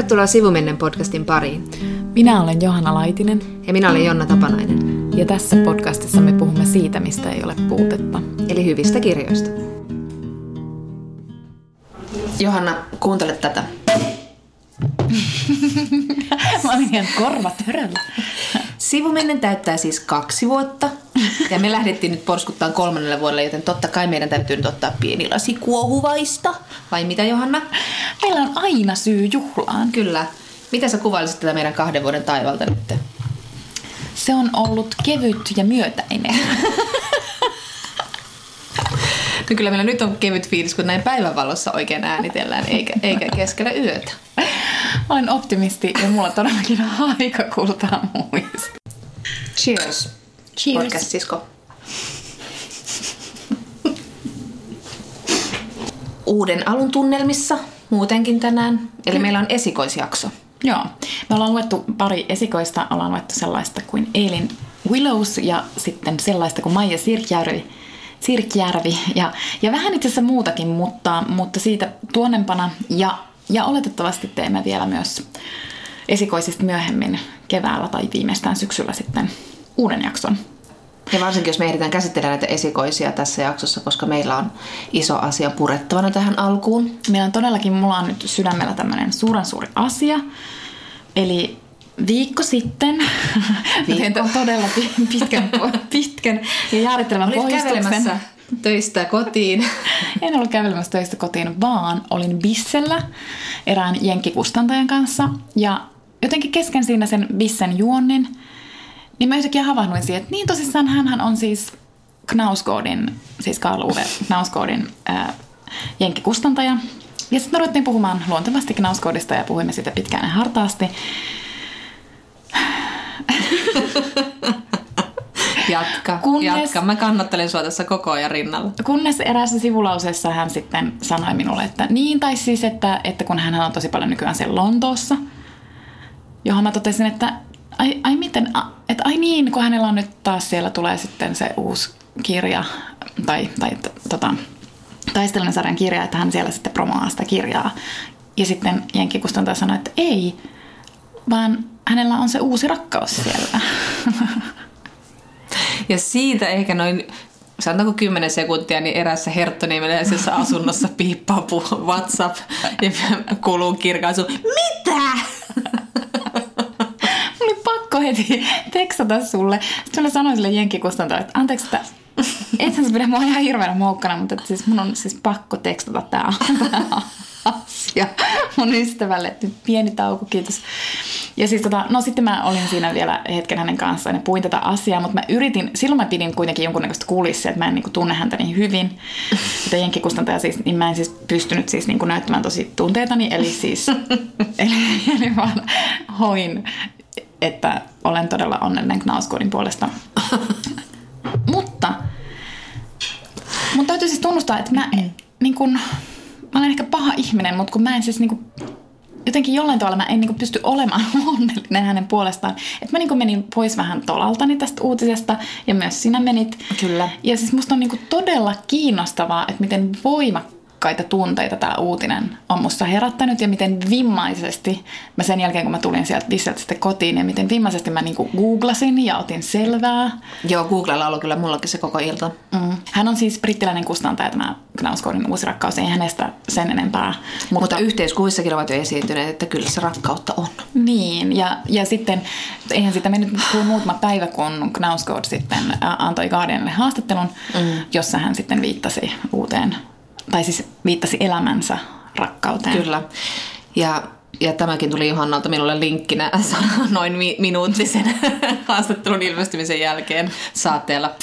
Tervetuloa Sivumennen podcastin pariin. Minä olen Johanna Laitinen. Ja minä olen Jonna Tapanainen. Ja tässä podcastissa me puhumme siitä, mistä ei ole puutetta. Eli hyvistä kirjoista. Johanna, kuuntele tätä. Mä olin ihan korvatöröllä. Sivumennen täyttää siis kaksi vuotta. Ja me lähdettiin nyt porskuttaan kolmannelle vuodelle, joten totta kai meidän täytyy nyt ottaa pieni lasi kuohuvaista. Vai mitä Johanna? Meillä on aina syy juhlaan. Kyllä. Mitä sä kuvailisit tätä meidän kahden vuoden taivalta nyt? Se on ollut kevyt ja myötäinen. No kyllä meillä nyt on kevyt fiilis, kun näin päivänvalossa oikein äänitellään, eikä, eikä keskellä yötä. Olen optimisti ja mulla todellakin on aika kultaa muista. Cheers. Cheers. Uuden alun tunnelmissa muutenkin tänään. Eli meillä on esikoisjakso. Joo. Me ollaan luettu pari esikoista. Ollaan luettu sellaista kuin Eilen Willows ja sitten sellaista kuin Maija Sirkjärvi. Sirkjärvi ja, ja vähän itse asiassa muutakin, mutta, mutta siitä tuonnempana ja, ja oletettavasti teemme vielä myös esikoisista myöhemmin keväällä tai viimeistään syksyllä sitten uuden jakson. Ja varsinkin, jos me ehditään käsittelemään näitä esikoisia tässä jaksossa, koska meillä on iso asia purettavana tähän alkuun. Meillä on todellakin, mulla on nyt sydämellä tämmöinen suuren suuri asia. Eli viikko sitten, viikko. todella pitkän, pitkän ja jäärittelevan kävelemässä töistä kotiin. En ollut kävelemässä töistä kotiin, vaan olin Bissellä erään jenkkikustantajan kanssa. Ja jotenkin kesken siinä sen Bissen juonnin – niin mä yhtäkkiä havahduin siihen, että niin tosissaan hän on siis Knausgårdin, siis Karl Uwe Knausgårdin ää, jenkkikustantaja. Ja sitten me ruvettiin puhumaan luontevasti Knausgårdista ja puhuimme siitä pitkään ja hartaasti. Jatka, kunnes, jatka. Mä kannattelen sua tässä koko ajan rinnalla. Kunnes eräässä sivulauseessa hän sitten sanoi minulle, että niin, tai siis, että, että kun hän on tosi paljon nykyään siellä Lontoossa, johon mä totesin, että ai, ai miten, että ai niin, kun hänellä on nyt taas siellä tulee sitten se uusi kirja, tai, tai tota, taistelun sarjan kirja, että hän siellä sitten promoaa sitä kirjaa. Ja sitten Jenkki Kustantaja sanoi, että ei, vaan hänellä on se uusi rakkaus siellä. Ja siitä ehkä noin sanotaanko 10 sekuntia, niin erässä Herttoniemelaisessa asunnossa piippaa WhatsApp ja kuuluu kirkaisu. Mitä? Pakko heti tekstata sulle. Sitten mä sanoin sille jenkkikustantajalle, että anteeksi, että ethän sä pidä mua ihan hirveänä moukkana, mutta että siis mun on siis pakko tekstata tää, asia mun ystävälle. Että pieni tauko, kiitos. Ja siis tota, no sitten mä olin siinä vielä hetken hänen kanssaan ja puin tätä asiaa, mutta mä yritin, silloin mä pidin kuitenkin jonkunnäköistä kulissia, että mä en kuin, tunne häntä niin hyvin. Että jenkkikustantaja siis, niin mä en siis pystynyt siis niin kuin näyttämään tosi tunteitani, eli siis, eli, eli vaan hoin että olen todella onnellinen Knausgårdin puolesta. mutta mun täytyy siis tunnustaa, että mä, niin kun, mä olen ehkä paha ihminen, mutta kun mä en siis niin kun, jotenkin jollain tavalla mä en niin pysty olemaan onnellinen hänen puolestaan. Että mä niin menin pois vähän tolaltani tästä uutisesta ja myös sinä menit. Kyllä. Ja siis musta on niin todella kiinnostavaa, että miten voimakkaasti voimakkaita tunteita tämä uutinen on musta herättänyt ja miten vimmaisesti mä sen jälkeen, kun mä tulin sieltä Visseltä sitten kotiin ja miten vimmaisesti mä niinku googlasin ja otin selvää. Joo, Googlella ollut kyllä mullakin se koko ilta. Mm. Hän on siis brittiläinen kustantaja, tämä Knausgårdin uusi rakkaus, ei hänestä sen enempää. Mutta, mutta yhteiskuvissakin ovat jo esiintyneet, että kyllä se rakkautta on. Niin, ja, ja sitten eihän sitä mennyt kuin muutama päivä, kun Knausgård sitten antoi Guardianille haastattelun, mm. jossa hän sitten viittasi uuteen tai siis viittasi elämänsä rakkauteen. Kyllä. Ja, ja tämäkin tuli Johannalta minulle linkkinä noin mi- minuuttisen haastattelun ilmestymisen jälkeen saatteella.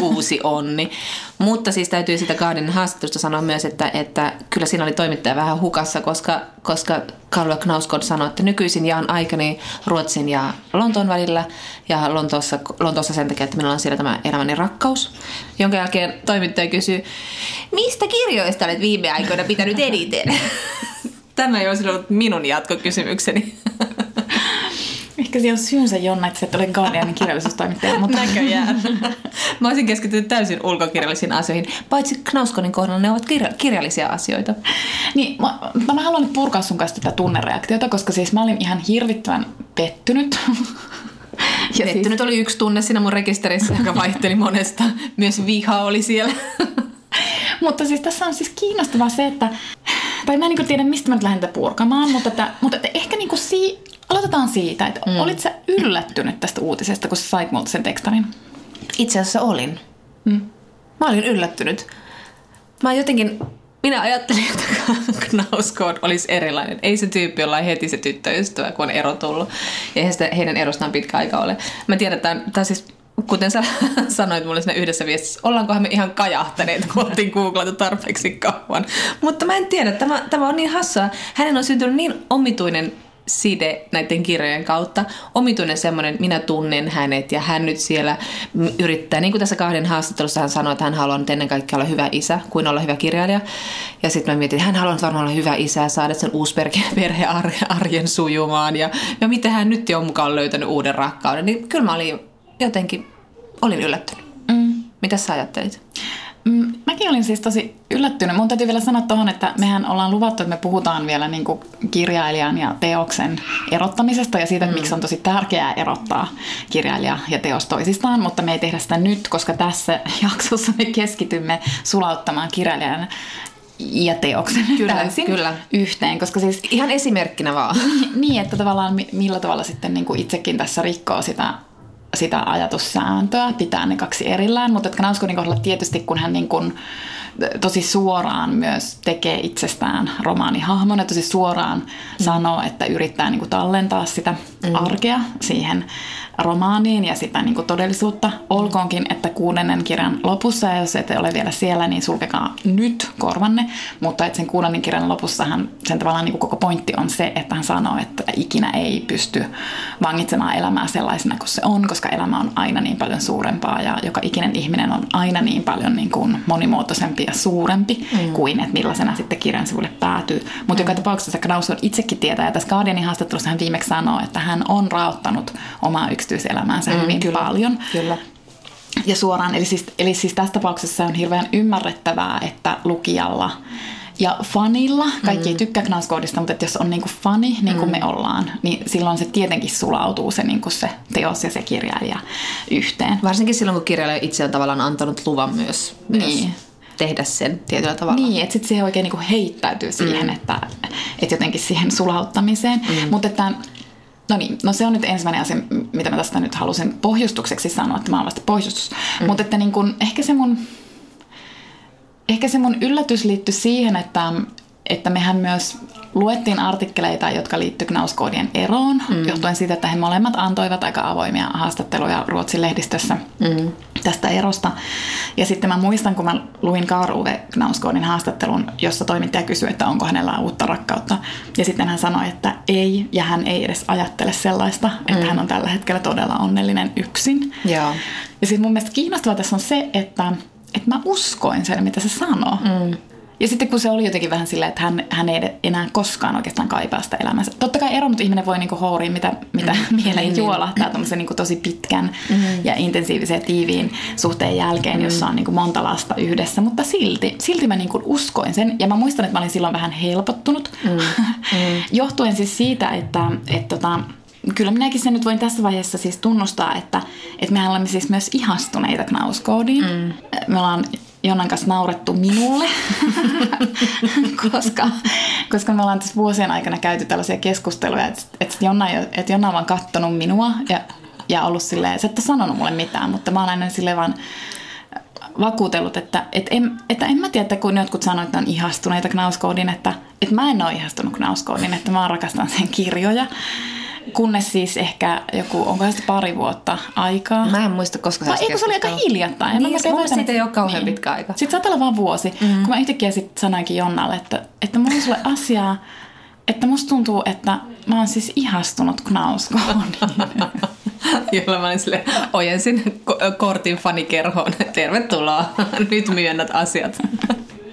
Uusi onni. Mutta siis täytyy sitä Guardianin haastattelusta sanoa myös, että, että kyllä siinä oli toimittaja vähän hukassa, koska, koska Karlo Knausgård sanoi, että nykyisin jaan aikani Ruotsin ja Lontoon välillä ja Lontoossa, Lontoossa sen takia, että minulla on siellä tämä elämäni rakkaus. Jonka jälkeen toimittaja kysyy, mistä kirjoista olet viime aikoina pitänyt eniten? Tämä ei olisi ollut minun jatkokysymykseni. Ehkä siellä on syynsä Jonna, että sä et ole Guardianin kirjallisuustoimittaja. Mutta... Näköjään. Mä olisin keskittynyt täysin ulkokirjallisiin asioihin. Paitsi Knauskonin kohdalla ne ovat kirja- kirjallisia asioita. Niin, mä, mä haluan nyt purkaa sun kanssa tätä tunnereaktiota, koska siis mä olin ihan hirvittävän pettynyt. ja pettynyt siis... oli yksi tunne siinä mun rekisterissä, joka vaihteli monesta. Myös viha oli siellä. mutta siis tässä on siis kiinnostavaa se, että tai mä en niin tiedä, mistä mä nyt lähden purkamaan, mutta, että, mutta että ehkä niin kuin si, aloitetaan siitä, että mm. olit sä yllättynyt tästä uutisesta, kun sä sait multa sen tekstarin? Itse asiassa olin. Mm. Mä olin yllättynyt. Mä jotenkin, minä ajattelin, että Knauskoon olisi erilainen. Ei se tyyppi, jolla on heti se tyttöystävä, kun on ero tullut. Ja sitä heidän erostaan pitkä aika ole. Mä tiedän, että tämä siis kuten sä sanoit mulle siinä yhdessä viestissä, ollaankohan me ihan kajahtaneet, kun oltiin googlata tarpeeksi kauan. Mutta mä en tiedä, tämä, tämä on niin hassua. Hänen on syntynyt niin omituinen side näiden kirjojen kautta. Omituinen semmoinen, minä tunnen hänet ja hän nyt siellä yrittää, niin kuin tässä kahden haastattelussa hän sanoi, että hän haluaa nyt ennen kaikkea olla hyvä isä kuin olla hyvä kirjailija. Ja sitten mä mietin, että hän haluaa varmaan olla hyvä isä ja saada sen uusperhearjen sujumaan ja, ja miten hän nyt jo mukaan löytänyt uuden rakkauden. Niin kyllä mä olin jotenkin, olin yllättynyt. Mm. Mitä sä ajattelit? Mm, mäkin olin siis tosi yllättynyt. Mun täytyy vielä sanoa tuohon, että mehän ollaan luvattu, että me puhutaan vielä niin kuin kirjailijan ja teoksen erottamisesta ja siitä, mm. miksi on tosi tärkeää erottaa kirjailija ja teos toisistaan, mutta me ei tehdä sitä nyt, koska tässä jaksossa me keskitymme sulauttamaan kirjailijan ja teoksen kyllä, täysin kyllä. yhteen. Koska siis, Ihan esimerkkinä vaan. Niin, että tavallaan millä tavalla sitten niin kuin itsekin tässä rikkoo sitä sitä ajatussääntöä, pitää ne kaksi erillään, mutta Knausgårdin kohdalla tietysti, kun hän niin kuin tosi suoraan myös tekee itsestään romaanihahmon ja tosi suoraan mm. sanoo, että yrittää niin kuin tallentaa sitä mm. arkea siihen romaaniin ja sitä niin kuin todellisuutta. Olkoonkin, että kuudennen kirjan lopussa, ja jos ette ole vielä siellä, niin sulkekaa nyt korvanne. Mutta että sen kuudennen kirjan lopussahan sen tavallaan niin kuin koko pointti on se, että hän sanoo, että ikinä ei pysty vangitsemaan elämää sellaisena kuin se on, koska elämä on aina niin paljon suurempaa ja joka ikinen ihminen on aina niin paljon niin kuin monimuotoisempi ja suurempi mm. kuin, että millaisena sitten kirjan sivulle päätyy. Mutta mm. joka tapauksessa Knaus on itsekin tietää, ja tässä Guardianin haastattelussa hän viimeksi sanoo, että hän on raottanut omaa yksityiselämäänsä mm, hyvin kyllä, paljon. Kyllä. Ja suoraan, eli siis, eli siis tässä tapauksessa on hirveän ymmärrettävää, että lukijalla ja fanilla, kaikki mm. ei tykkää Knauskoodista, mutta jos on niinku fani, niin kuin mm. me ollaan, niin silloin se tietenkin sulautuu se, niinku se teos ja se kirjailija yhteen. Varsinkin silloin, kun kirjailija itse on tavallaan antanut luvan myös, myös niin. tehdä sen tietyllä tavalla. Niin, että sitten se oikein niinku heittäytyy siihen, mm. että, että jotenkin siihen sulauttamiseen. Mm. Mutta että No niin, no se on nyt ensimmäinen asia, mitä mä tästä nyt halusin pohjustukseksi sanoa, että mä oon vasta pohjustus. Mm. Mutta että niin kun, ehkä se mun ehkä se mun yllätys liittyi siihen, että, että mehän myös luettiin artikkeleita, jotka liittyivät Knauskoodien eroon, mm. johtuen siitä, että he molemmat antoivat aika avoimia haastatteluja Ruotsin lehdistössä mm. tästä erosta. Ja sitten mä muistan, kun mä luin Kaar Uwe Knauskoodin haastattelun, jossa toimittaja kysyi, että onko hänellä uutta rakkautta. Ja sitten hän sanoi, että ei, ja hän ei edes ajattele sellaista, että mm. hän on tällä hetkellä todella onnellinen yksin. Ja, Ja siis mun mielestä kiinnostavaa tässä on se, että että mä uskoin sen, mitä se sanoo. Mm. Ja sitten kun se oli jotenkin vähän silleen, että hän, hän ei enää koskaan oikeastaan kaipaa sitä elämänsä. Totta kai eronnut ihminen voi niinku houriin, mitä, mitä mm. mieleen niin, juolahtaa niin. niinku tosi pitkän mm. ja intensiivisen ja tiiviin suhteen jälkeen, mm. jossa on niinku monta lasta yhdessä. Mutta silti, silti mä niinku uskoin sen. Ja mä muistan, että mä olin silloin vähän helpottunut. Mm. Mm. Johtuen siis siitä, että, että tota, kyllä minäkin sen nyt voin tässä vaiheessa siis tunnustaa, että, että mehän olemme siis myös ihastuneita Knauskoodiin. Mm. Me ollaan Jonan kanssa naurettu minulle, koska, koska me ollaan tässä vuosien aikana käyty tällaisia keskusteluja, että, että, Jonna, että Jonna on vaan kattonut minua ja, ja ollut silleen, sä et ole sanonut mulle mitään, mutta mä oon aina silleen vaan vakuutellut, että, että, en, että en mä tiedä, kun jotkut sanoivat, että on ihastuneita Knauskoodin, että, että mä en ole ihastunut Knauskoodin, että mä rakastan sen kirjoja. Kunnes siis ehkä joku, onko se pari vuotta aikaa? Mä en muista, koska se Eikö se oli aika hiljattain? Niin, mä muista, siitä ei ole kauhean niin. pitkä aika. Sitten saattaa olla vaan vuosi. Mm-hmm. Kun mä yhtäkkiä sitten sanoinkin Jonnalle, että, että mulla on sulle asiaa, että musta tuntuu, että mä oon siis ihastunut Knauskoon. Jolla mä olin sille, ojensin kortin fanikerhoon. Tervetuloa, nyt myönnät asiat.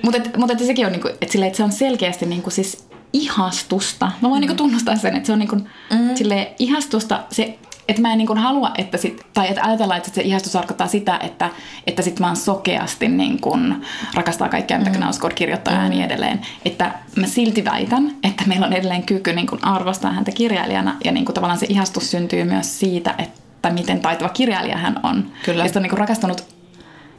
mutta, mutta sekin on, niinku, että, sille, että se on selkeästi niinku siis ihastusta. Mä voin mm. niinku tunnustaa sen, että se on niinku, mm. silleen, ihastusta, se että mä en niin halua, että sit, tai että ajatellaan, että se ihastus tarkoittaa sitä, että, että sit vaan sokeasti niin kuin rakastaa kaikkea, mitä mm. Knausgård kirjoittaa mm. ja niin edelleen. Että mä silti väitän, että meillä on edelleen kyky niin kuin arvostaa häntä kirjailijana ja niin kuin tavallaan se ihastus syntyy myös siitä, että miten taitava kirjailija hän on. Kyllä. Ja on niin kuin rakastunut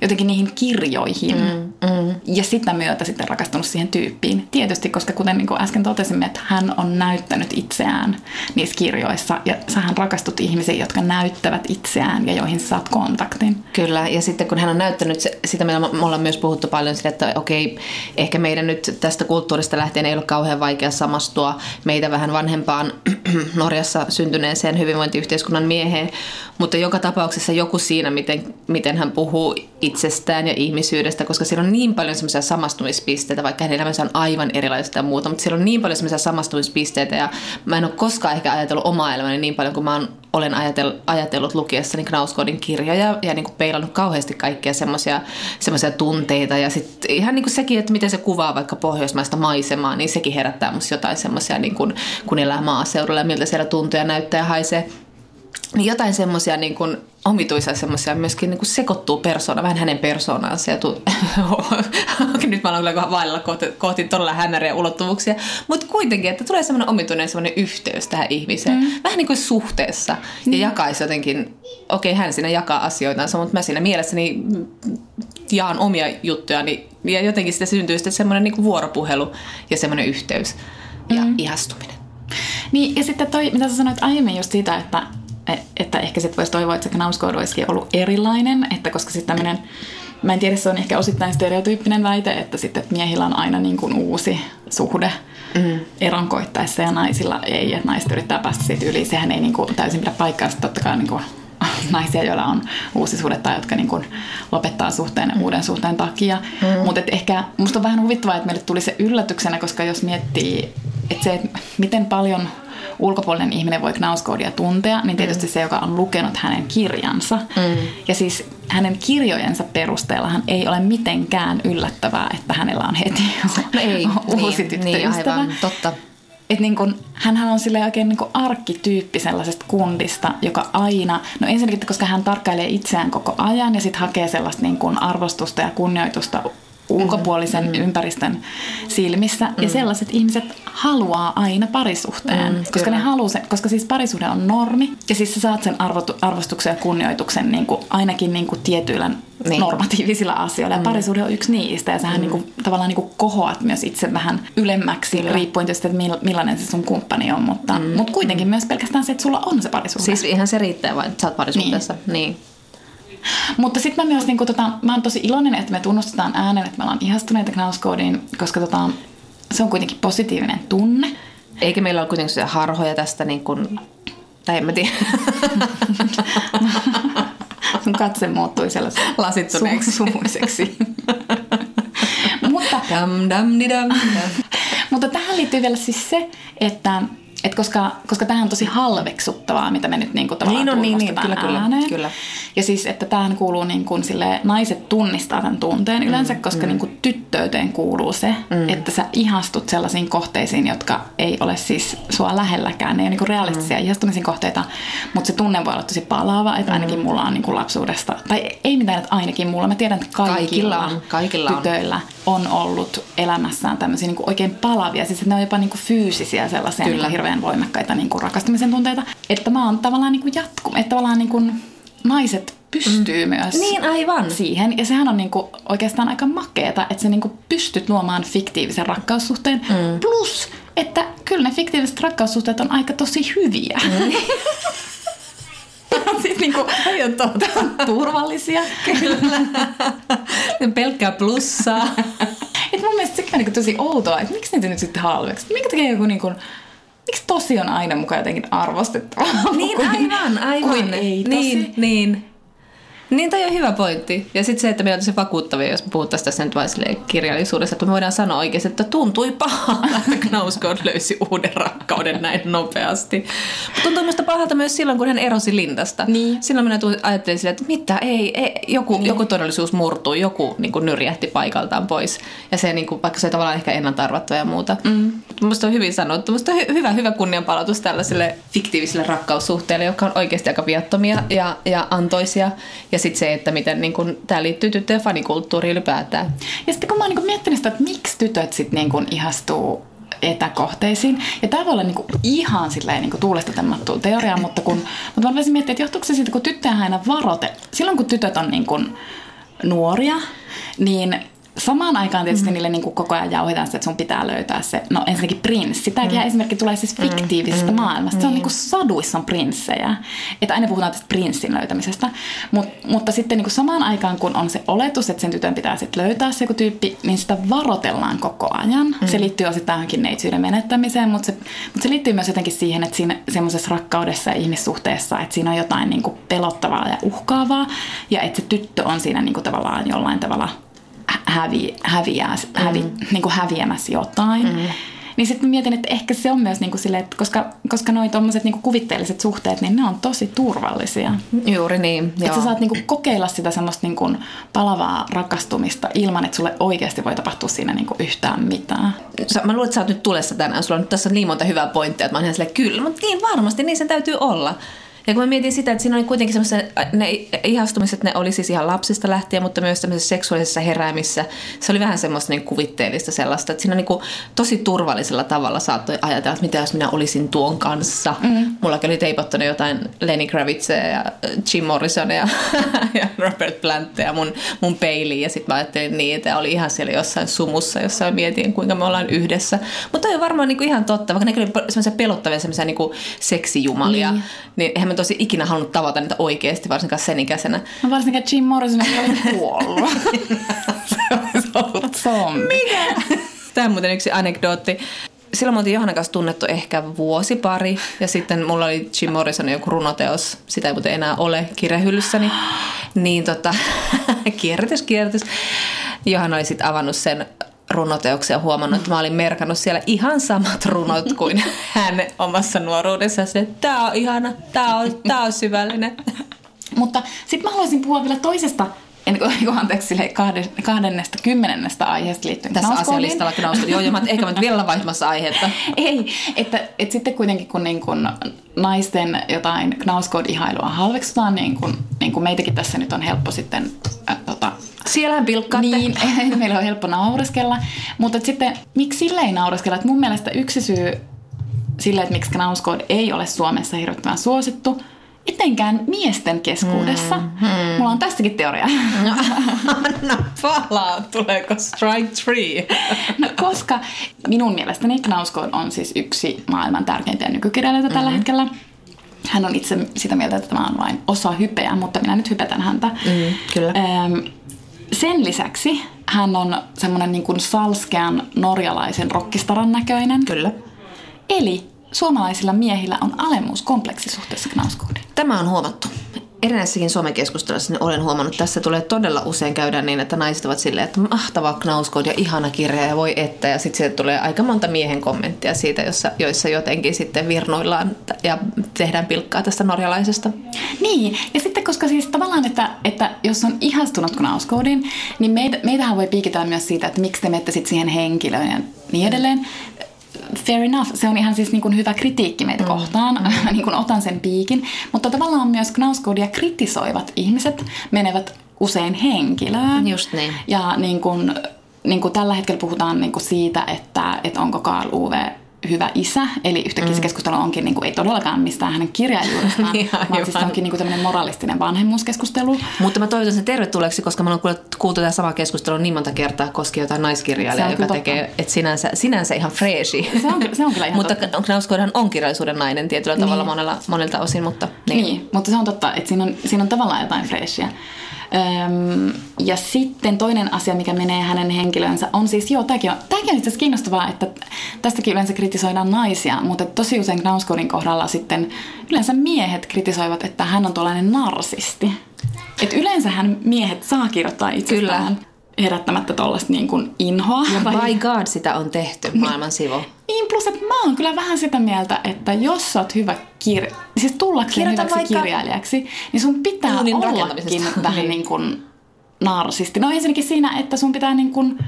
jotenkin niihin kirjoihin mm, mm. ja sitä myötä sitten rakastunut siihen tyyppiin. Tietysti, koska kuten niin kuin äsken totesimme, että hän on näyttänyt itseään niissä kirjoissa ja sähän rakastut ihmisiin, jotka näyttävät itseään ja joihin sä saat kontaktin. Kyllä, ja sitten kun hän on näyttänyt, sitä me ollaan myös puhuttu paljon siitä, että okei, ehkä meidän nyt tästä kulttuurista lähtien ei ole kauhean vaikea samastua meitä vähän vanhempaan Norjassa syntyneeseen hyvinvointiyhteiskunnan mieheen, mutta joka tapauksessa joku siinä, miten, miten hän puhuu itsestään ja ihmisyydestä, koska siellä on niin paljon semmoisia samastumispisteitä, vaikka hänen elämänsä on aivan erilaista ja muuta, mutta siellä on niin paljon semmoisia samastumispisteitä ja mä en ole koskaan ehkä ajatellut omaa elämäni niin paljon kuin mä olen ajatellut, lukiessani Knausgårdin kirjoja ja niin kuin peilannut kauheasti kaikkia semmoisia tunteita. Ja sitten ihan niin kuin sekin, että miten se kuvaa vaikka pohjoismaista maisemaa, niin sekin herättää musta jotain semmoisia niin kuin, kun elää maaseudulla ja miltä siellä tuntuu ja näyttää ja haisee. Niin jotain semmoisia niin kuin omituisia semmoisia myöskin niin kuin sekoittuu persoona, vähän hänen persoonansa. Ja tu- nyt mä olen kyllä vailla kohti, kohti todella hämäriä ulottuvuuksia, mutta kuitenkin, että tulee semmoinen omituinen semmoinen yhteys tähän ihmiseen. Mm. Vähän niin kuin suhteessa mm. ja jakaisi jotenkin, okei okay, hän siinä jakaa asioitansa, mutta mä siinä mielessäni jaan omia juttujani ja jotenkin sitä syntyy sitten semmoinen niin kuin vuoropuhelu ja semmoinen yhteys ja mm. ihastuminen. Niin, ja sitten toi, mitä sä sanoit aiemmin just siitä, että että ehkä sitten voisi toivoa, että se Knausgård olisikin ollut erilainen, että koska sitten tämmöinen, mä en tiedä, se on ehkä osittain stereotyyppinen väite, että sitten että miehillä on aina niin kuin uusi suhde mm. eron koittaessa ja naisilla ei, että naiset yrittää päästä siitä yli. Sehän ei niin kuin täysin pidä paikkaansa, totta kai niin kuin naisia, joilla on uusi suhde tai jotka niin kuin lopettaa suhteen mm. uuden suhteen takia. Mm. Mutta ehkä musta on vähän huvittavaa, että meille tuli se yllätyksenä, koska jos miettii, että se, että miten paljon ulkopuolinen ihminen voi Knausgårdia tuntea, niin tietysti mm. se, joka on lukenut hänen kirjansa. Mm. Ja siis hänen kirjojensa perusteellahan ei ole mitenkään yllättävää, että hänellä on heti no ei, uusi niin, tyttöystävä. Niin, aivan, totta. Et niin kun, hänhän on sille oikein niin arkkityyppi sellaisesta kundista, joka aina, no ensinnäkin, koska hän tarkkailee itseään koko ajan ja sitten hakee sellaista niin kun arvostusta ja kunnioitusta ulkopuolisen mm. ympäristön silmissä. Mm. Ja sellaiset ihmiset haluaa aina parisuhteen, mm, koska ne haluaa sen, koska siis parisuhde on normi. Ja siis sä saat sen arvotu, arvostuksen ja kunnioituksen niin kuin, ainakin niin kuin tietyillä niin. normatiivisilla asioilla. Ja mm. parisuhde on yksi niistä. Ja sähän mm. niin kuin, tavallaan niin kuin kohoat myös itse vähän ylemmäksi, Kyllä. riippuen tietysti, että millainen se sun kumppani on. Mutta, mm. mutta kuitenkin myös pelkästään se, että sulla on se parisuhde. Siis ihan se riittää vain, että sä oot parisuhteessa. Niin. niin. Mutta sitten mä myös, niin kuin, tota, mä oon tosi iloinen, että me tunnustetaan äänen, että me ollaan ihastuneita Knausgårdiin, koska tota, se on kuitenkin positiivinen tunne. Eikä meillä ole kuitenkin harhoja tästä niin kuin, tai en mä tiedä. Sun katse muuttui sellaiseksi lasittuneeksi sumuiseksi. mutta, dam, dam, dam, dam. mutta tähän liittyy vielä siis se, että et koska, koska tämähän on tosi halveksuttavaa, mitä me nyt niin kuin tavallaan niin, on, niin, niin, kyllä, kyllä, kyllä. Ja siis, että tähän kuuluu niin kuin sille, naiset tunnistaa tämän tunteen yleensä, mm, koska mm. niin kuin tyttöyteen kuuluu se, mm. että sä ihastut sellaisiin kohteisiin, jotka ei ole siis sua lähelläkään. Ne ei ole niin kuin realistisia mm. ihastumisen kohteita, mutta se tunne voi olla tosi palaava, että ainakin mm. mulla on niin kuin lapsuudesta, tai ei mitään, että ainakin mulla. Mä tiedän, että kaikilla, kaikilla, kaikilla tytöillä on. on ollut elämässään tämmöisiä niin kuin oikein palavia, siis että ne on jopa niin kuin fyysisiä sellaisia Kyllä. Niin hirveän voimakkaita niin kuin rakastumisen tunteita. Että mä oon tavallaan niin kuin jatku, että tavallaan niin kuin naiset pystyy mm. myös niin, aivan. siihen. Ja sehän on niinku oikeastaan aika makeeta, että sä niinku pystyt luomaan fiktiivisen rakkaussuhteen. Mm. Plus, että kyllä ne fiktiiviset rakkaussuhteet on aika tosi hyviä. Mm. siis niinku, turvallisia. Kyllä. Pelkkää plussaa. Et mun mielestä sekin on niinku tosi outoa, että miksi niitä nyt sitten halveksi? Minkä takia joku niinku, miksi tosi on aina mukaan jotenkin arvostettavaa? Niin aivan, aivan. Kuin ei tosi. Niin, niin. Niin, toi on hyvä pointti. Ja sitten se, että me on se vakuuttavia, jos puhuttaisiin tässä nyt vain kirjallisuudessa, että me voidaan sanoa oikeasti, että tuntui pahalta, että Knausgård löysi uuden rakkauden näin nopeasti. Mutta tuntui minusta pahalta myös silloin, kun hän erosi Lindasta. Niin. Silloin minä ajattelin sille, että mitä, ei, ei joku, niin. joku todellisuus murtuu, joku niin kuin nyrjähti paikaltaan pois. Ja se, niin kuin, vaikka se tavallaan ehkä ennalta ja muuta. Mm. Minusta on hyvin sanottu. Minusta on hy- hyvä, hyvä kunnianpalautus tällaiselle fiktiiviselle rakkaussuhteelle, jotka on oikeasti aika viattomia ja, ja antoisia. Ja sitten se, että miten niin kun, tämä liittyy tyttöjen fanikulttuuriin ylipäätään. Ja sitten kun mä oon niin miettinyt sitä, että miksi tytöt sitten niin ihastuu etäkohteisiin. Ja tämä voi olla niinku ihan silleen niinku tuulesta temmattua teoriaa, mutta, kun, mutta mä voisin miettiä, että johtuuko se siitä, kun tyttöjä aina varoite. Silloin kun tytöt on niinku nuoria, niin samaan aikaan tietysti mm. niille niin kuin koko ajan jauhetaan että sun pitää löytää se, no ensinnäkin prinssi. Tämäkin mm. esimerkki tulee siis fiktiivisesta mm. maailmasta. Se on niin kuin saduissa on prinssejä. Että aina puhutaan tästä prinssin löytämisestä. Mut, mutta sitten niin kuin samaan aikaan, kun on se oletus, että sen tytön pitää sitten löytää se joku tyyppi, niin sitä varotellaan koko ajan. Mm. Se liittyy osittain tähänkin neitsyyden menettämiseen, mutta se, mutta se liittyy myös jotenkin siihen, että siinä semmoisessa rakkaudessa ja ihmissuhteessa, että siinä on jotain niin kuin pelottavaa ja uhkaavaa. Ja että se tyttö on siinä niin kuin tavallaan jollain tavalla hävi, häviää, hävi, mm. niin kuin häviämässä jotain. Mm. Niin sitten mietin, että ehkä se on myös niin kuin sille, että koska, koska noi tommoset niin kuvitteelliset suhteet, niin ne on tosi turvallisia. Juuri niin, Että sä saat niin kuin kokeilla sitä semmoista niin kuin palavaa rakastumista ilman, että sulle oikeasti voi tapahtua siinä niin kuin yhtään mitään. Sä, mä luulen, että sä oot nyt tulessa tänään. Sulla on nyt tässä niin monta hyvää pointtia, että mä oon ihan silleen, kyllä, mutta niin varmasti, niin se täytyy olla. Ja kun mä mietin sitä, että siinä oli kuitenkin semmoisia, ne ihastumiset, ne oli siis ihan lapsista lähtien, mutta myös tämmöisessä seksuaalisessa heräämissä. Se oli vähän semmoista niin kuvitteellista sellaista, että siinä niin kuin tosi turvallisella tavalla saattoi ajatella, että mitä jos minä olisin tuon kanssa. Mm. Mulla oli teipattuna jotain Lenny Kravitzia ja Jim Morrisonia ja Robert Plantia mun, mun peiliin. Ja sitten mä ajattelin niin, että oli ihan siellä jossain sumussa, jossa mä mietin, kuinka me ollaan yhdessä. Mutta on varmaan niin kuin ihan totta, vaikka ne oli semmoisia pelottavia semmoisia niin seksijumalia, niin, niin eihän tosi ikinä halunnut tavata niitä oikeasti, varsinkaan sen ikäisenä. No varsinkaan Jim Morrison oli kuollut. se olisi ollut zombi. Mikä? Tämä on muuten yksi anekdootti. Silloin me oltiin Johanna kanssa tunnettu ehkä vuosi pari ja sitten mulla oli Jim Morrison joku runoteos, sitä ei muuten enää ole kirjahyllyssäni. Niin tota, kierrätys, kierrätys. Johanna oli sitten avannut sen runoteoksia huomannut, että mä olin merkannut siellä ihan samat runot kuin hän omassa nuoruudessaan. Tämä on ihana, tämä on, tää on syvällinen. Mutta sitten mä haluaisin puhua vielä toisesta anteeksi sille kahdennesta kymmenennestä aiheesta liittyen Tässä asialistalla knauskoon. Joo, joo, mä, eikä mä nyt vielä vaihtamassa aihetta. Ei, että, että sitten kuitenkin kun, niin kun naisten jotain knauskood-ihailua halveksutaan, niin kuin, niin kuin meitäkin tässä nyt on helppo sitten äh, tota, Siellähän pilkkaatte. Niin, meillä on helppo naureskella. Mutta sitten, miksi sille ei naureskella? Että mun mielestä yksi syy sille, että miksi Knauskood ei ole Suomessa hirvittävän suosittu, etenkään miesten keskuudessa. Mm, hmm. Mulla on tästäkin teoria. No, anna palaa, tuleeko strike three? no, koska minun mielestäni Knauskood on siis yksi maailman tärkeimpiä nykykirjailijoita mm-hmm. tällä hetkellä. Hän on itse sitä mieltä, että tämä on vain osa hypeä, mutta minä nyt hypetän häntä. Mm, kyllä. Ähm, sen lisäksi hän on semmoinen niin kuin salskean norjalaisen rockistaran näköinen. Kyllä. Eli suomalaisilla miehillä on alemmuuskompleksi suhteessa Knauskoodiin. Tämä on huomattu erinäisissäkin somekeskustelussa niin olen huomannut, että tässä tulee todella usein käydä niin, että naiset ovat silleen, että mahtava knauskood ja ihana kirja ja voi että. Ja sitten sieltä tulee aika monta miehen kommenttia siitä, jossa, joissa jotenkin sitten virnoillaan ja tehdään pilkkaa tästä norjalaisesta. Niin, ja sitten koska siis tavallaan, että, että jos on ihastunut knauskoodin, niin meitä, meitähän voi piikitellä myös siitä, että miksi te menette sitten siihen henkilöön ja niin edelleen fair enough. Se on ihan siis niin kuin hyvä kritiikki meitä mm. kohtaan. Mm. niin kuin otan sen piikin. Mutta tavallaan myös Knauskoodia kritisoivat ihmiset menevät usein henkilöön. Just niin. Ja niin kuin, niin kuin tällä hetkellä puhutaan niin kuin siitä, että, että onko Carl Uwe hyvä isä, eli yhtäkkiä mm. se keskustelu onkin, niin kuin, ei todellakaan mistään hänen kirjailijuudestaan, vaan siis se onkin niin kuin tämmöinen moralistinen vanhemmuuskeskustelu. Mutta mä toivotan sen tervetulleeksi, koska mä oon kuultu tätä samaa keskustelua niin monta kertaa koskien jotain naiskirjailijaa, joka tekee, että sinänsä, sinänsä ihan freesi. Se on, se on kyllä ihan Mutta Knauskoidhan on kirjallisuuden nainen tietyllä tavalla niin. monella, monelta osin, mutta... Niin. niin, mutta se on totta, että siinä on, siinä on tavallaan jotain freesiä. Öm, ja sitten toinen asia, mikä menee hänen henkilönsä, on siis, joo, tämäkin on, tämäkin on itse asiassa kiinnostavaa, että tästäkin yleensä kritisoidaan naisia, mutta tosi usein Knauskodin kohdalla sitten yleensä miehet kritisoivat, että hän on tuollainen narsisti. Et yleensähän miehet saa kirjoittaa itsestään herättämättä tollaista niin kuin inhoa. Ja by God sitä on tehty maailman sivu. Niin, plus että mä oon kyllä vähän sitä mieltä, että jos sä oot hyvä kir... siis tullakseen hyväksi vaikka- kirjailijaksi, niin sun pitää Duunin ollakin vähän Niin. niin kuin narsisti. No ensinnäkin siinä, että sun pitää niin kuin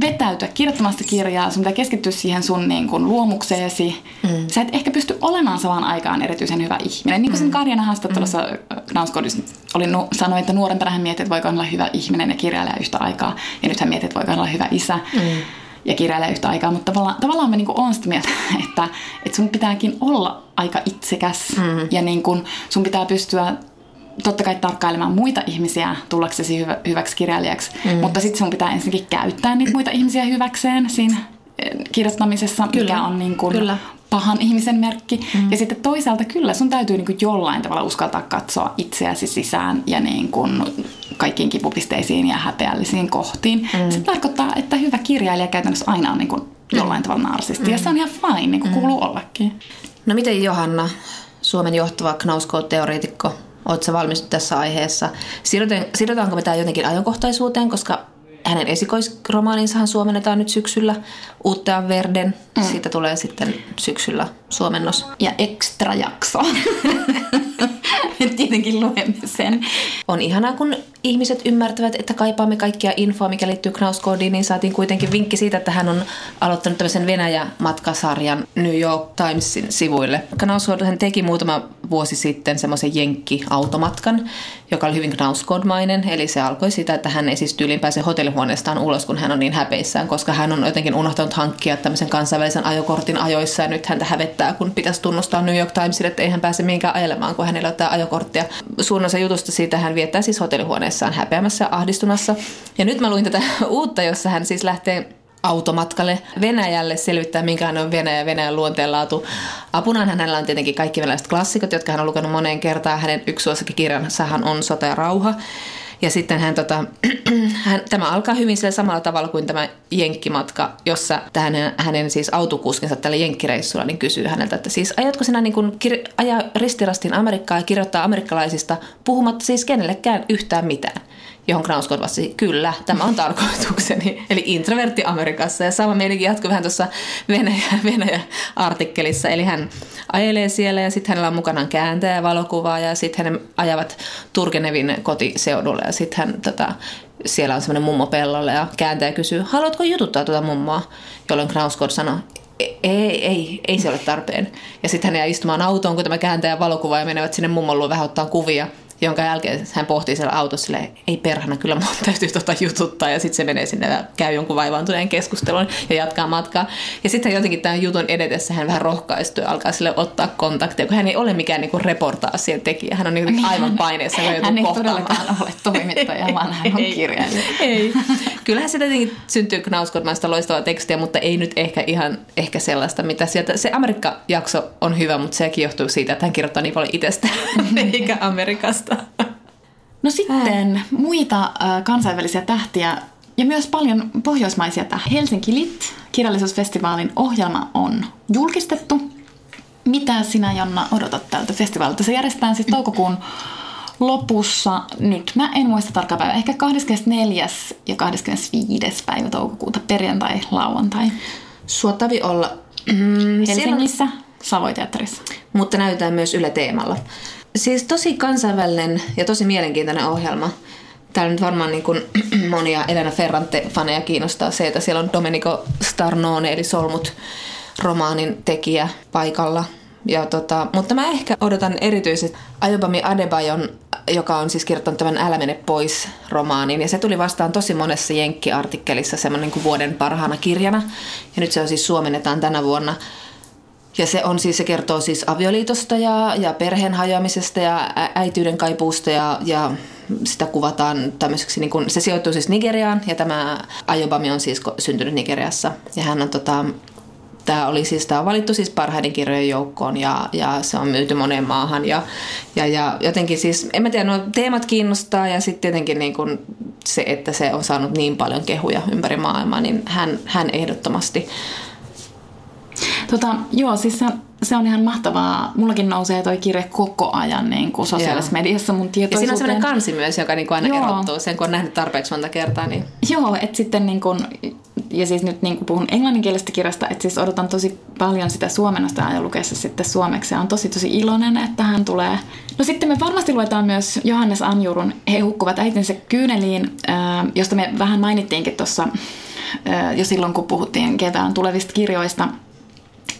vetäytyä kirjoittamasta kirjaa, sun pitää keskittyä siihen sun niin kuin luomukseesi. Mm. Sä et ehkä pysty olemaan samaan aikaan erityisen hyvä ihminen. Niin kuin sen Karjana haastattelussa mm. Knauskodissa oli, nu- sanoi, että nuorempana hän mietti, että voiko olla hyvä ihminen ja kirjailija yhtä aikaa. Ja nyt hän mietti, että voiko olla hyvä isä. Mm ja kirjailija yhtä aikaa, mutta tavallaan, tavallaan mä niinku oon sitä mieltä, että, että sun pitääkin olla aika itsekäs mm. ja niinku sun pitää pystyä totta kai tarkkailemaan muita ihmisiä tullaksesi hyvä, hyväksi kirjailijaksi, mm. mutta sitten sun pitää ensinnäkin käyttää niitä muita ihmisiä hyväkseen siinä eh, kirjoittamisessa, Kyllä. mikä on niin kuin Kyllä. Pahan ihmisen merkki. Mm. Ja sitten toisaalta kyllä sun täytyy niin kuin jollain tavalla uskaltaa katsoa itseäsi sisään ja niin kuin kaikkiin kipupisteisiin ja häpeällisiin kohtiin. Mm. Se tarkoittaa, että hyvä kirjailija käytännössä aina on niin kuin jollain tavalla narsisti. Mm. Ja se on ihan fine, niin kuin mm. kuuluu ollakin. No miten Johanna, Suomen johtava Knausgård-teoreetikko, oletko valmis tässä aiheessa? Siirrytään- Siirrytäänkö me tämä jotenkin ajankohtaisuuteen, koska hänen esikoisromaaninsahan suomennetaan nyt syksyllä. Uutta Verden, mm. siitä tulee sitten syksyllä suomennos. Ja extra jakso. Tietenkin luemme sen. On ihanaa, kun ihmiset ymmärtävät, että kaipaamme kaikkia infoa, mikä liittyy Knausgårdiin, niin saatiin kuitenkin vinkki siitä, että hän on aloittanut tämmöisen Venäjä-matkasarjan New York Timesin sivuille. Knausgård hän teki muutama vuosi sitten semmoisen jenkki-automatkan, joka oli hyvin Knausgård-mainen, eli se alkoi siitä, että hän ei siis tyyliin pääse hotellihuoneestaan ulos, kun hän on niin häpeissään, koska hän on jotenkin unohtanut hankkia tämmöisen kansainvälisen ajokortin ajoissa, ja nyt häntä hävettää, kun pitäisi tunnustaa New York Timesille, että ei hän pääse mihinkään ajelemaan, kun hänellä on tämä ajokorttia. Suurin osa jutusta siitä hän viettää siis hotellihuoneessaan häpeämässä ja ahdistunassa. Ja nyt mä luin tätä uutta, jossa hän siis lähtee automatkalle Venäjälle selvittää, minkälainen on Venäjä ja Venäjän luonteenlaatu. Apunaan hänellä on tietenkin kaikki venäläiset klassikot, jotka hän on lukenut moneen kertaan. Hänen yksi suosikkikirjansahan on Sota ja rauha. Ja sitten hän, tota, hän, tämä alkaa hyvin sillä samalla tavalla kuin tämä jenkkimatka, jossa hänen, hänen siis autokuskinsa tällä jenkkireissulla niin kysyy häneltä, että siis ajatko sinä niin kuin kir- ajaa ristirastin Amerikkaa ja kirjoittaa amerikkalaisista puhumatta siis kenellekään yhtään mitään? Johon Knausgård vastasi, kyllä, tämä on tarkoitukseni. Eli introvertti Amerikassa. Ja sama meininki jatkuu vähän tuossa Venäjä, Venäjä-artikkelissa. Eli hän ajelee siellä ja sitten hänellä on mukanaan kääntäjä valokuvaa ja sitten hän ajavat Turgenevin kotiseudulle ja sitten hän tota, siellä on semmoinen mummo pellolla ja kääntäjä kysyy, haluatko jututtaa tuota mummoa? Jolloin Knausgård sanoo, ei, ei, ei se ole tarpeen. Ja sitten hän jää istumaan autoon, kun tämä kääntäjä valokuva ja menevät sinne mummon luo vähän ottaa kuvia jonka jälkeen hän pohtii siellä autossa silleen, ei perhana, kyllä mun täytyy tota jututtaa. Ja sitten se menee sinne ja käy jonkun vaivaantuneen keskustelun ja jatkaa matkaa. Ja sitten jotenkin tämän jutun edetessä hän vähän rohkaistuu ja alkaa sille ottaa kontakteja, kun hän ei ole mikään niinku reportaasien tekijä. Hän on niinku aivan paineessa, kun Hän ei todellakaan ole toimittaja, vaan hän on kirjailija. Ei. Kyllähän se tietenkin syntyy Knausgårdmaista loistavaa tekstiä, mutta ei nyt ehkä ihan ehkä sellaista, mitä sieltä... Se Amerikka-jakso on hyvä, mutta sekin johtuu siitä, että hän kirjoittaa niin paljon itsestään, eikä Amerikasta. No sitten muita äh, kansainvälisiä tähtiä ja myös paljon pohjoismaisia tähtiä. Helsinki Lit, kirjallisuusfestivaalin ohjelma on julkistettu. Mitä sinä, Jonna, odotat tältä festivaalilta? Se järjestetään siis toukokuun lopussa. Nyt mä en muista tarkkaa päivää. Ehkä 24. ja 25. päivä toukokuuta, perjantai, lauantai. Suotavi olla. Mm, Helsingissä, Savoiteatterissa. mutta näytetään myös Yle Teemalla. Siis tosi kansainvälinen ja tosi mielenkiintoinen ohjelma. Täällä nyt varmaan niin kuin monia Elena Ferrante-faneja kiinnostaa se, että siellä on Domenico Starnone, eli Solmut romaanin tekijä paikalla. Ja tota, mutta mä ehkä odotan erityisesti Ayobami Adebayon, joka on siis kirjoittanut tämän Älä mene pois romaanin. Ja se tuli vastaan tosi monessa Jenkki-artikkelissa semmoinen kuin vuoden parhaana kirjana. Ja nyt se on siis suomennetaan tänä vuonna. Ja se on siis, se kertoo siis avioliitosta ja, ja perheen hajoamisesta ja äityyden kaipuusta ja, ja sitä kuvataan tämmöiseksi, niin kun, se sijoittuu siis Nigeriaan ja tämä Ayobami on siis syntynyt Nigeriassa. Ja hän on tota, Tämä oli siis, tämä on valittu siis parhaiden kirjojen joukkoon ja, ja se on myyty moneen maahan ja, ja, ja jotenkin siis, en mä tiedä, nuo teemat kiinnostaa ja sitten tietenkin niin kun se, että se on saanut niin paljon kehuja ympäri maailmaa, niin hän, hän ehdottomasti Tota, joo, siis se, se on ihan mahtavaa. Mullakin nousee toi kirja koko ajan niin kuin sosiaalisessa Joo. mediassa mun Ja siinä on tietoisuuteen. sellainen kansi myös, joka niinku aina Joo. erottuu. Sen kun on nähnyt tarpeeksi monta kertaa, niin Joo, että sitten niin kun, ja siis nyt niin kun puhun englanninkielisestä kirjasta, että siis odotan tosi paljon sitä suomennosta ja lukea se sitten suomeksi. Ja on tosi tosi iloinen, että hän tulee. No sitten me varmasti luetaan myös Johannes Anjurun He hukkuvat äitinsä kyyneliin, josta me vähän mainittiinkin tuossa jo silloin, kun puhuttiin kevään tulevista kirjoista.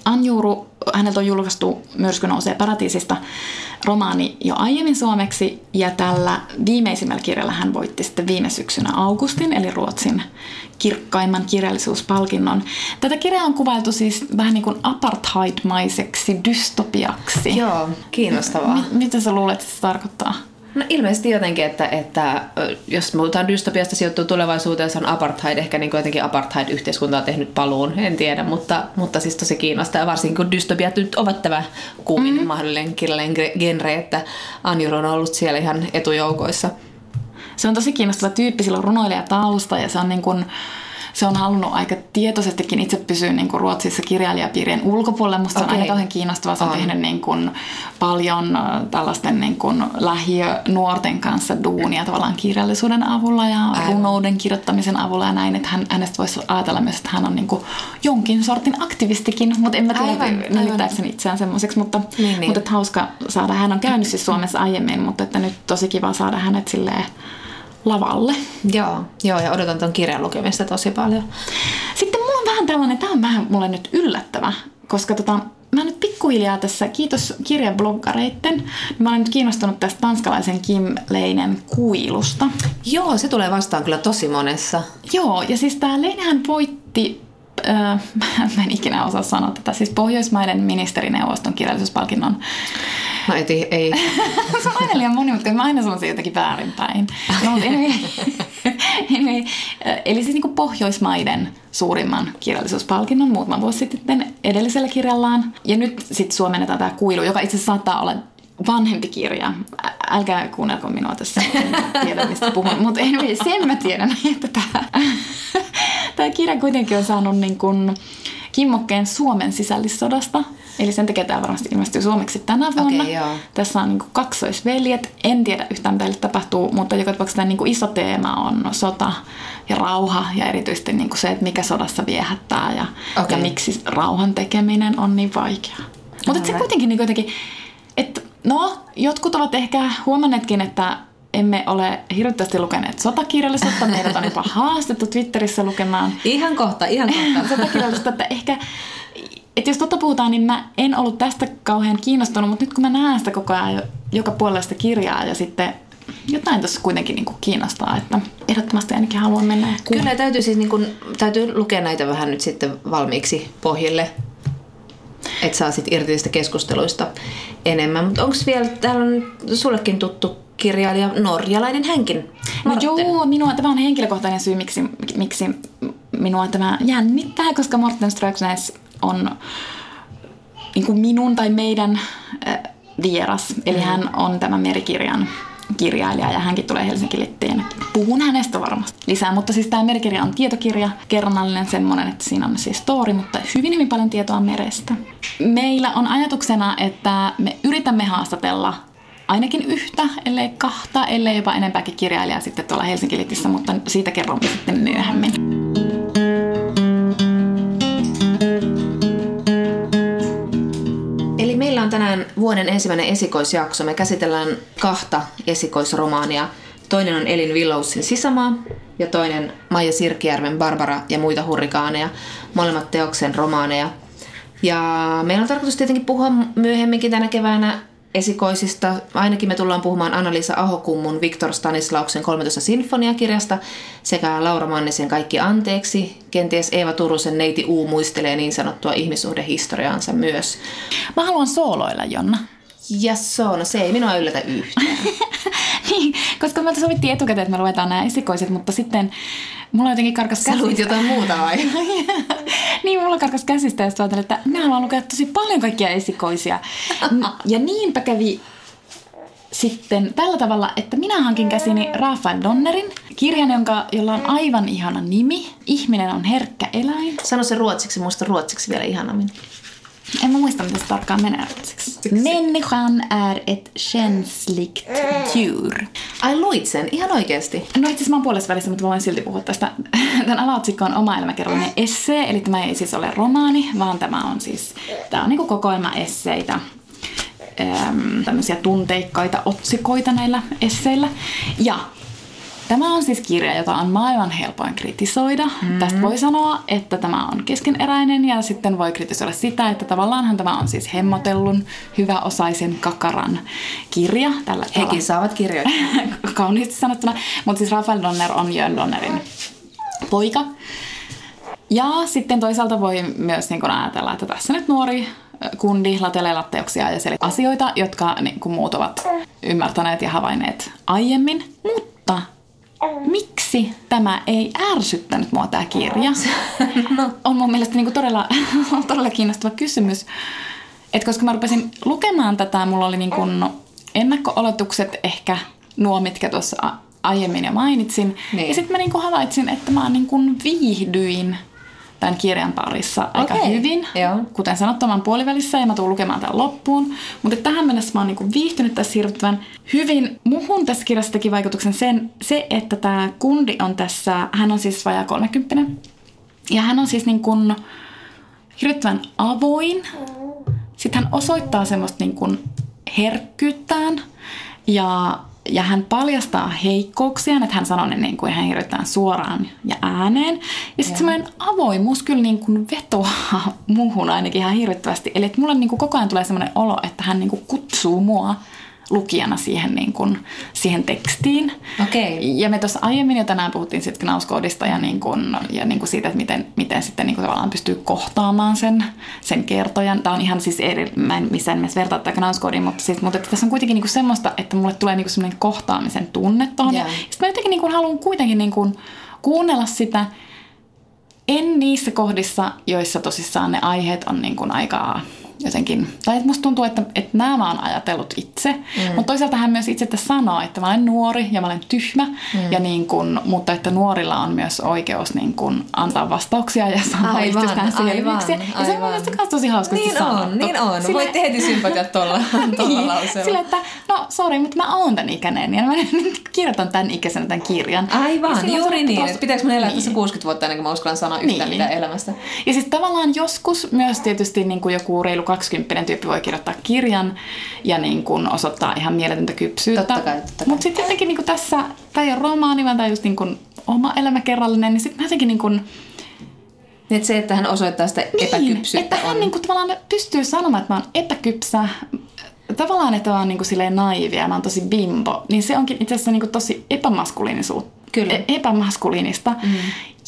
Anjuru, häneltä on julkaistu Myrsky nousee paratiisista romaani jo aiemmin suomeksi ja tällä viimeisimmällä kirjalla hän voitti sitten viime syksynä Augustin eli Ruotsin kirkkaimman kirjallisuuspalkinnon. Tätä kirjaa on kuvailtu siis vähän niin kuin apartheid-maiseksi dystopiaksi. joo, kiinnostavaa. Mi- mitä sä luulet, että se tarkoittaa? No ilmeisesti jotenkin, että, että jos puhutaan dystopiasta sijoittuu tulevaisuuteen, se on apartheid, ehkä niin jotenkin apartheid-yhteiskunta on tehnyt paluun, en tiedä, mutta, mutta siis tosi kiinnostaa, varsinkin kun dystopiat nyt ovat tämä kuumin mm. mahdollinen kirjallinen genre, että Anjur on ollut siellä ihan etujoukoissa. Se on tosi kiinnostava tyyppi, sillä on runoilijatausta ja se on niin kuin, se on halunnut aika tietoisestikin itse pysyä niin kuin Ruotsissa kirjailijapiirien ulkopuolelle. Musta se on aika kauhean kiinnostavaa. Se on On. tehnyt niin kuin paljon tällaisten niin kuin lähiönuorten kanssa duunia tavallaan kirjallisuuden avulla ja Aivan. runouden kirjoittamisen avulla ja näin. Että hän, hänestä voisi ajatella myös, että hän on niin kuin jonkin sortin aktivistikin, mutta en mä tiedä, sen itseään semmoiseksi. Mutta, Niin, niin. mutta että hauska saada. Hän on käynyt siis Suomessa aiemmin, mutta että nyt tosi kiva saada hänet silleen lavalle. Joo, joo, ja odotan tuon kirjan lukemista tosi paljon. Sitten mulla on vähän tällainen, tämä on vähän mulle nyt yllättävä, koska tota, mä nyt pikkuhiljaa tässä, kiitos kirjabloggareitten, niin mä olen nyt kiinnostunut tästä tanskalaisen Kim Leinen kuilusta. Joo, se tulee vastaan kyllä tosi monessa. Joo, ja siis tää Leinenhän voitti, äh, mä en ikinä osaa sanoa tätä, siis Pohjoismaiden ministerineuvoston kirjallisuuspalkinnon. No ei, ei. se on aina liian monimutkainen, mä aina sanon sen jotenkin väärinpäin. No, mutta anyway, anyway, eli siis niin Pohjoismaiden suurimman kirjallisuuspalkinnon muutama vuosi sitten edellisellä kirjallaan. Ja nyt sitten suomennetaan tämä kuilu, joka itse asiassa saattaa olla vanhempi kirja. Älkää kuunnelko minua tässä, en tiedä mistä puhun. Mutta anyway, sen mä tiedän, että tämä, tämä kirja kuitenkin on saanut niin kuin kimmokkeen Suomen sisällissodasta. Eli sen takia tämä varmasti ilmestyy suomeksi tänä vuonna. Okei, joo. Tässä on niin kaksoisveljet. En tiedä yhtään, mitä tapahtuu, mutta joka tapauksessa tämä niin iso teema on sota ja rauha ja erityisesti niin se, että mikä sodassa viehättää ja, Okei. ja miksi rauhan tekeminen on niin vaikeaa. Mutta se kuitenkin niin jotenkin, että no, jotkut ovat ehkä huomanneetkin, että emme ole hirvittävästi lukeneet sotakirjallisuutta. Meidät on jopa haastettu Twitterissä lukemaan Ihan kohta, ihan kohta. sotakirjallisuutta, että ehkä, että jos totta puhutaan, niin mä en ollut tästä kauhean kiinnostunut, mutta nyt kun mä näen sitä koko ajan jo- joka puolella sitä kirjaa ja sitten jotain tuossa kuitenkin niin kuin kiinnostaa, että ehdottomasti ainakin haluan mennä. Kyllä täytyy siis niin kun, täytyy lukea näitä vähän nyt sitten valmiiksi pohjille, että saa sitten irti niistä keskusteluista enemmän. Mutta onko vielä, täällä on sullekin tuttu kirjailija, norjalainen hänkin. No joo, minua, tämä on henkilökohtainen syy, miksi, miksi minua tämä jännittää, koska Morten Ströksnäs on niin kuin minun tai meidän äh, vieras. Eli Mm. hän on tämän merikirjan kirjailija ja hänkin tulee Helsinki Littiin. Puhun hänestä varmasti lisää, mutta siis tämä merikirja on tietokirja, kerronnallinen semmoinen, että siinä on siis story, mutta hyvin hyvin paljon tietoa merestä. Meillä on ajatuksena, että me yritämme haastatella ainakin yhtä, ellei kahta, ellei jopa enempääkin kirjailijaa sitten tuolla Helsinki Litissä, mutta siitä kerromme sitten myöhemmin. Meillä on tänään vuoden ensimmäinen esikoisjakso. Me käsitellään kahta esikoisromaania. Toinen on Elin Willowsin Sisämaa ja toinen Maija Sirkijärven Barbara ja muita hurrikaaneja. Molemmat teoksen romaaneja. Ja meillä on tarkoitus tietenkin puhua myöhemminkin tänä keväänä esikoisista. Ainakin me tullaan puhumaan Anna-Liisa Ahokummun Viktor Stanislauksen 13 sinfoniakirjasta sekä Laura Mannisen Kaikki anteeksi. Kenties Eeva Turusen Neiti U muistelee niin sanottua ihmissuhdehistoriaansa myös. Mä haluan sooloilla, Jonna. Ja se on, se ei minua yllätä yhtään. niin, koska me sovittiin etukäteen, että me luetaan nämä esikoiset, mutta sitten mulla jotenkin karkas Sä käsistä. jotain muuta vai? niin, mulla karkas käsistä ja sitten että minä haluan lukea tosi paljon kaikkia esikoisia. Ja niinpä kävi sitten tällä tavalla, että minä hankin käsini Rafael Donnerin kirjan, jonka, jolla on aivan ihana nimi. Ihminen on herkkä eläin. Sano se ruotsiksi, muista ruotsiksi vielä ihanammin. En mä muista, miten se tarkkaan menee. Människan är ett känsligt djur. Ai luit sen, ihan oikeesti. No itse asiassa mä oon puolessa välissä, mutta voin silti puhua tästä. Tämän alaotsikko on oma elämäkerrallinen essee, eli tämä ei siis ole romaani, vaan tämä on siis, tämä on niinku kokoelma esseitä äm, tämmöisiä tunteikkaita otsikoita näillä esseillä. Ja Tämä on siis kirja, jota on maailman helpoin kritisoida. Mm. Tästä voi sanoa, että tämä on keskeneräinen ja sitten voi kritisoida sitä, että tavallaanhan tämä on siis hemmotellun, hyväosaisen kakaran kirja. Tällä Hekin saavat kirjoittaa. Kauniisti sanottuna. Mutta siis Rafael Donner on Jön Donnerin poika. Ja sitten toisaalta voi myös niin ajatella, että tässä nyt nuori kundi latelee latteuksia ja selittää asioita, jotka niin kuin muut ovat ymmärtäneet ja havainneet aiemmin. Mutta miksi tämä ei ärsyttänyt mua tämä kirja? No. On mun mielestä niin kuin todella, todella kiinnostava kysymys. Et koska mä rupesin lukemaan tätä, mulla oli niin kuin ennakko-oletukset ehkä nuo, mitkä tuossa aiemmin jo mainitsin. Niin. Ja sitten mä niin kuin havaitsin, että mä niin kuin viihdyin tämän kirjan parissa aika okay. hyvin. Joo. Kuten sanottu, mä puolivälissä ja mä tuun lukemaan tämän loppuun. Mutta tähän mennessä mä oon niinku viihtynyt tässä hirvittävän hyvin. Muhun tässä kirjassa teki vaikutuksen sen, se, että tämä kundi on tässä, hän on siis vajaa 30. Ja hän on siis niin kuin hirvittävän avoin. Sitten hän osoittaa semmoista niin kuin herkkyyttään ja ja hän paljastaa heikkouksia, että hän sanoo ne niin kuin ihan hirveän suoraan ja ääneen. Ja sitten semmoinen avoimuus kyllä niin kuin vetoaa muuhun ainakin ihan hirvittävästi. Eli että mulle niin kuin koko ajan tulee semmoinen olo, että hän niin kuin kutsuu mua lukijana siihen, niin kuin, siihen tekstiin. Okay. Ja me tuossa aiemmin jo tänään puhuttiin sitten Knauskoodista ja, niin kuin, ja niin kuin siitä, että miten, miten sitten niin kuin tavallaan pystyy kohtaamaan sen, sen kertojan. Tämä on ihan siis eri, mä en missään nimessä vertaa tätä Knauskoodiin, mutta, siis, mutta että tässä on kuitenkin niin kuin semmoista, että mulle tulee niin kuin semmoinen kohtaamisen tunne tuohon. Yeah. Ja sitten mä jotenkin niin kuin haluan kuitenkin niin kuin kuunnella sitä, en niissä kohdissa, joissa tosissaan ne aiheet on niin kuin aika jotenkin, tai musta tuntuu, että, että nämä mä oon ajatellut itse, mm. mutta toisaalta hän myös itse sanoo, että mä olen nuori ja mä olen tyhmä, mm. ja niin kun, mutta että nuorilla on myös oikeus niin kun antaa vastauksia ja sanoa itsestään selvityksiä. Ja se on mun mielestä myös tosi hauska Niin on, niin on. Sille, Voitte heti sympatiat tuolla, tuolla niin, lauseella. Sillä, että no sori, mutta mä oon tämän ikäinen ja mä kirjoitan tämän ikäisenä tämän kirjan. Aivan, juuri niin. Tuosta... Pitääkö mun elää niin. tässä 60 vuotta ennen kuin mä uskallan sanoa yhtään niin. mitään elämästä? Ja siis tavallaan joskus myös tietysti niin kuin joku reilu 20 tyyppi voi kirjoittaa kirjan ja niin kuin osoittaa ihan mieletöntä kypsyyttä. Totta kai, totta kai. Mutta sitten jotenkin niin kuin tässä, tämä ei ole romaani, vaan tämä just niin kuin oma elämäkerrallinen, niin sitten jotenkin niin kuin, niin että se, että hän osoittaa sitä niin, epäkypsyyttä että hän on... niin kuin, tavallaan pystyy sanomaan, että mä oon epäkypsä, tavallaan, että mä oon niin kuin silleen naivia ja mä oon tosi bimbo, niin se onkin itse asiassa niin kuin tosi epämaskuliinisuutta. Kyllä. E- epämaskuliinista. Mm.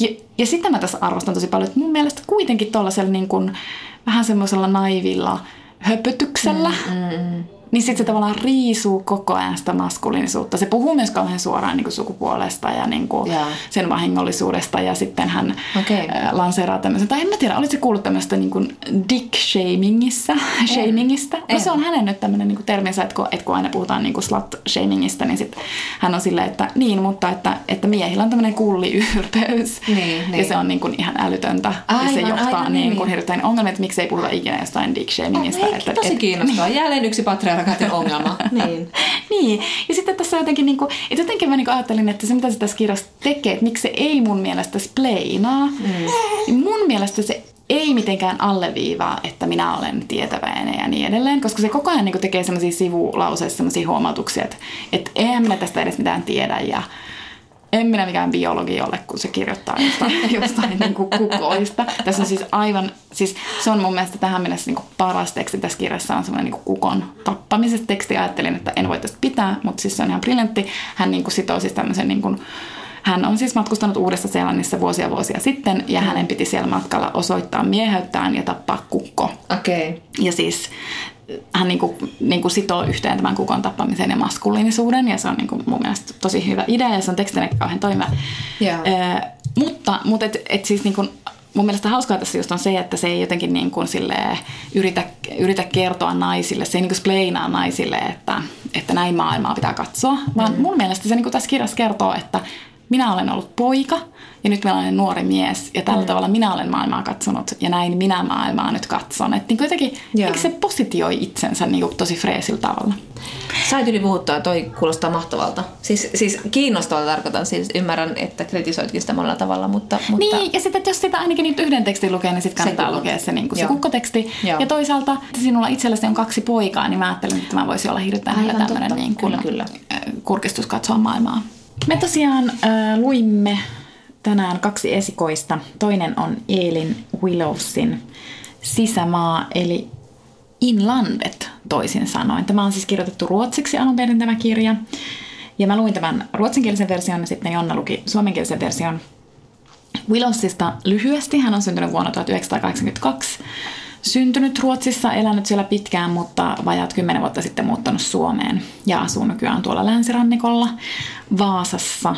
Ja, ja sitä mä tässä arvostan tosi paljon, että mun mielestä kuitenkin tuollaisella niin kuin, vähän semmoisella naivilla höpötyksellä, mm, mm, mm niin sitten se tavallaan riisuu koko ajan sitä maskuliinisuutta. Se puhuu myös kauhean suoraan niin kuin sukupuolesta ja niin kuin yeah. sen vahingollisuudesta ja sitten hän okay. lanseeraa tämmöisen, tai en mä tiedä, oliko kuullut tämmöistä niin kuin dick-shamingissa, shamingista? No se on hänen nyt tämmöinen niin terminsä, että kun, että kun aina puhutaan niin kuin slut-shamingista, niin sitten hän on silleen, että niin, mutta että, että miehillä on tämmöinen kulliyrpeys niin, niin. ja se on niin kuin ihan älytöntä aivan, ja se johtaa aivan, niin, niin. kuin hirveän ongelmia, että miksei puhuta ikinä jostain dick-shamingista. Oh, että, tosi et, kiinnostavaa. Niin. Jälleen yksi patriarka rakkaiden ongelma. niin. niin. Ja sitten tässä jotenkin, niin kuin, että jotenkin mä niin ajattelin, että se mitä se tässä kirjassa tekee, että miksi se ei mun mielestä spleinaa, mm. niin mun mielestä se ei mitenkään alleviivaa, että minä olen tietäväinen ja niin edelleen, koska se koko ajan niin tekee sellaisia sivulauseissa sellaisia huomautuksia, että, että eihän minä tästä edes mitään tiedä ja en minä mikään biologi ole, kun se kirjoittaa jostain, jostain niin kuin kukoista. Tässä on siis aivan, siis se on mun mielestä tähän mennessä niin kuin paras teksti tässä kirjassa on semmoinen niin kukon tappamisesta teksti. Ajattelin, että en voi tästä pitää, mutta siis se on ihan briljantti. Hän niin kuin sitoo siis tämmöisen niin kuin, hän on siis matkustanut Uudessa Seelannissa vuosia vuosia sitten ja hänen piti siellä matkalla osoittaa mieheyttään ja tappaa kukko. Okei. Okay. Ja siis hän niin kuin, niin kuin sitoo yhteen tämän kukon tappamisen ja maskuliinisuuden ja se on niin kuin mun mielestä tosi hyvä idea ja se on tekstinä kauhean toimiva. Yeah. Mutta mutta et, et siis niin kuin, mun mielestä hauskaa tässä just on se, että se ei jotenkin niin kuin yritä, yritä kertoa naisille, se ei niin kuin spleinaa naisille, että, että näin maailmaa pitää katsoa, vaan mm. mun mielestä se niin kuin tässä kirjassa kertoo, että minä olen ollut poika ja nyt minä olen nuori mies ja tällä mm. tavalla minä olen maailmaa katsonut ja näin minä maailmaa nyt katson. Että niin jotenkin, eikö se positioi itsensä niin kuin tosi freesillä tavalla? Sait yli puhuttua, toi kuulostaa mahtavalta. Siis, siis kiinnostavalta tarkoitan, siis ymmärrän, että kritisoitkin sitä monella tavalla, mutta... mutta... Niin, ja sitten jos sitä ainakin nyt yhden tekstin lukee, niin sitten kannattaa se lukea se, niin kuin se kukkoteksti. Joo. Ja toisaalta, että sinulla itselläsi on kaksi poikaa, niin mä ajattelin, että tämä voisi olla hirveän hyvä tämmöinen niin kuin, kyllä, kyllä. kurkistus katsoa maailmaa. Me tosiaan äh, luimme tänään kaksi esikoista. Toinen on Elin Willowsin Sisämaa, eli Inlandet toisin sanoen. Tämä on siis kirjoitettu ruotsiksi alun perin tämä kirja. Ja mä luin tämän ruotsinkielisen version ja sitten Jonna luki suomenkielisen version Willowsista lyhyesti. Hän on syntynyt vuonna 1982. Syntynyt Ruotsissa, elänyt siellä pitkään, mutta vajaat kymmenen vuotta sitten muuttanut Suomeen ja asuu nykyään tuolla länsirannikolla Vaasassa.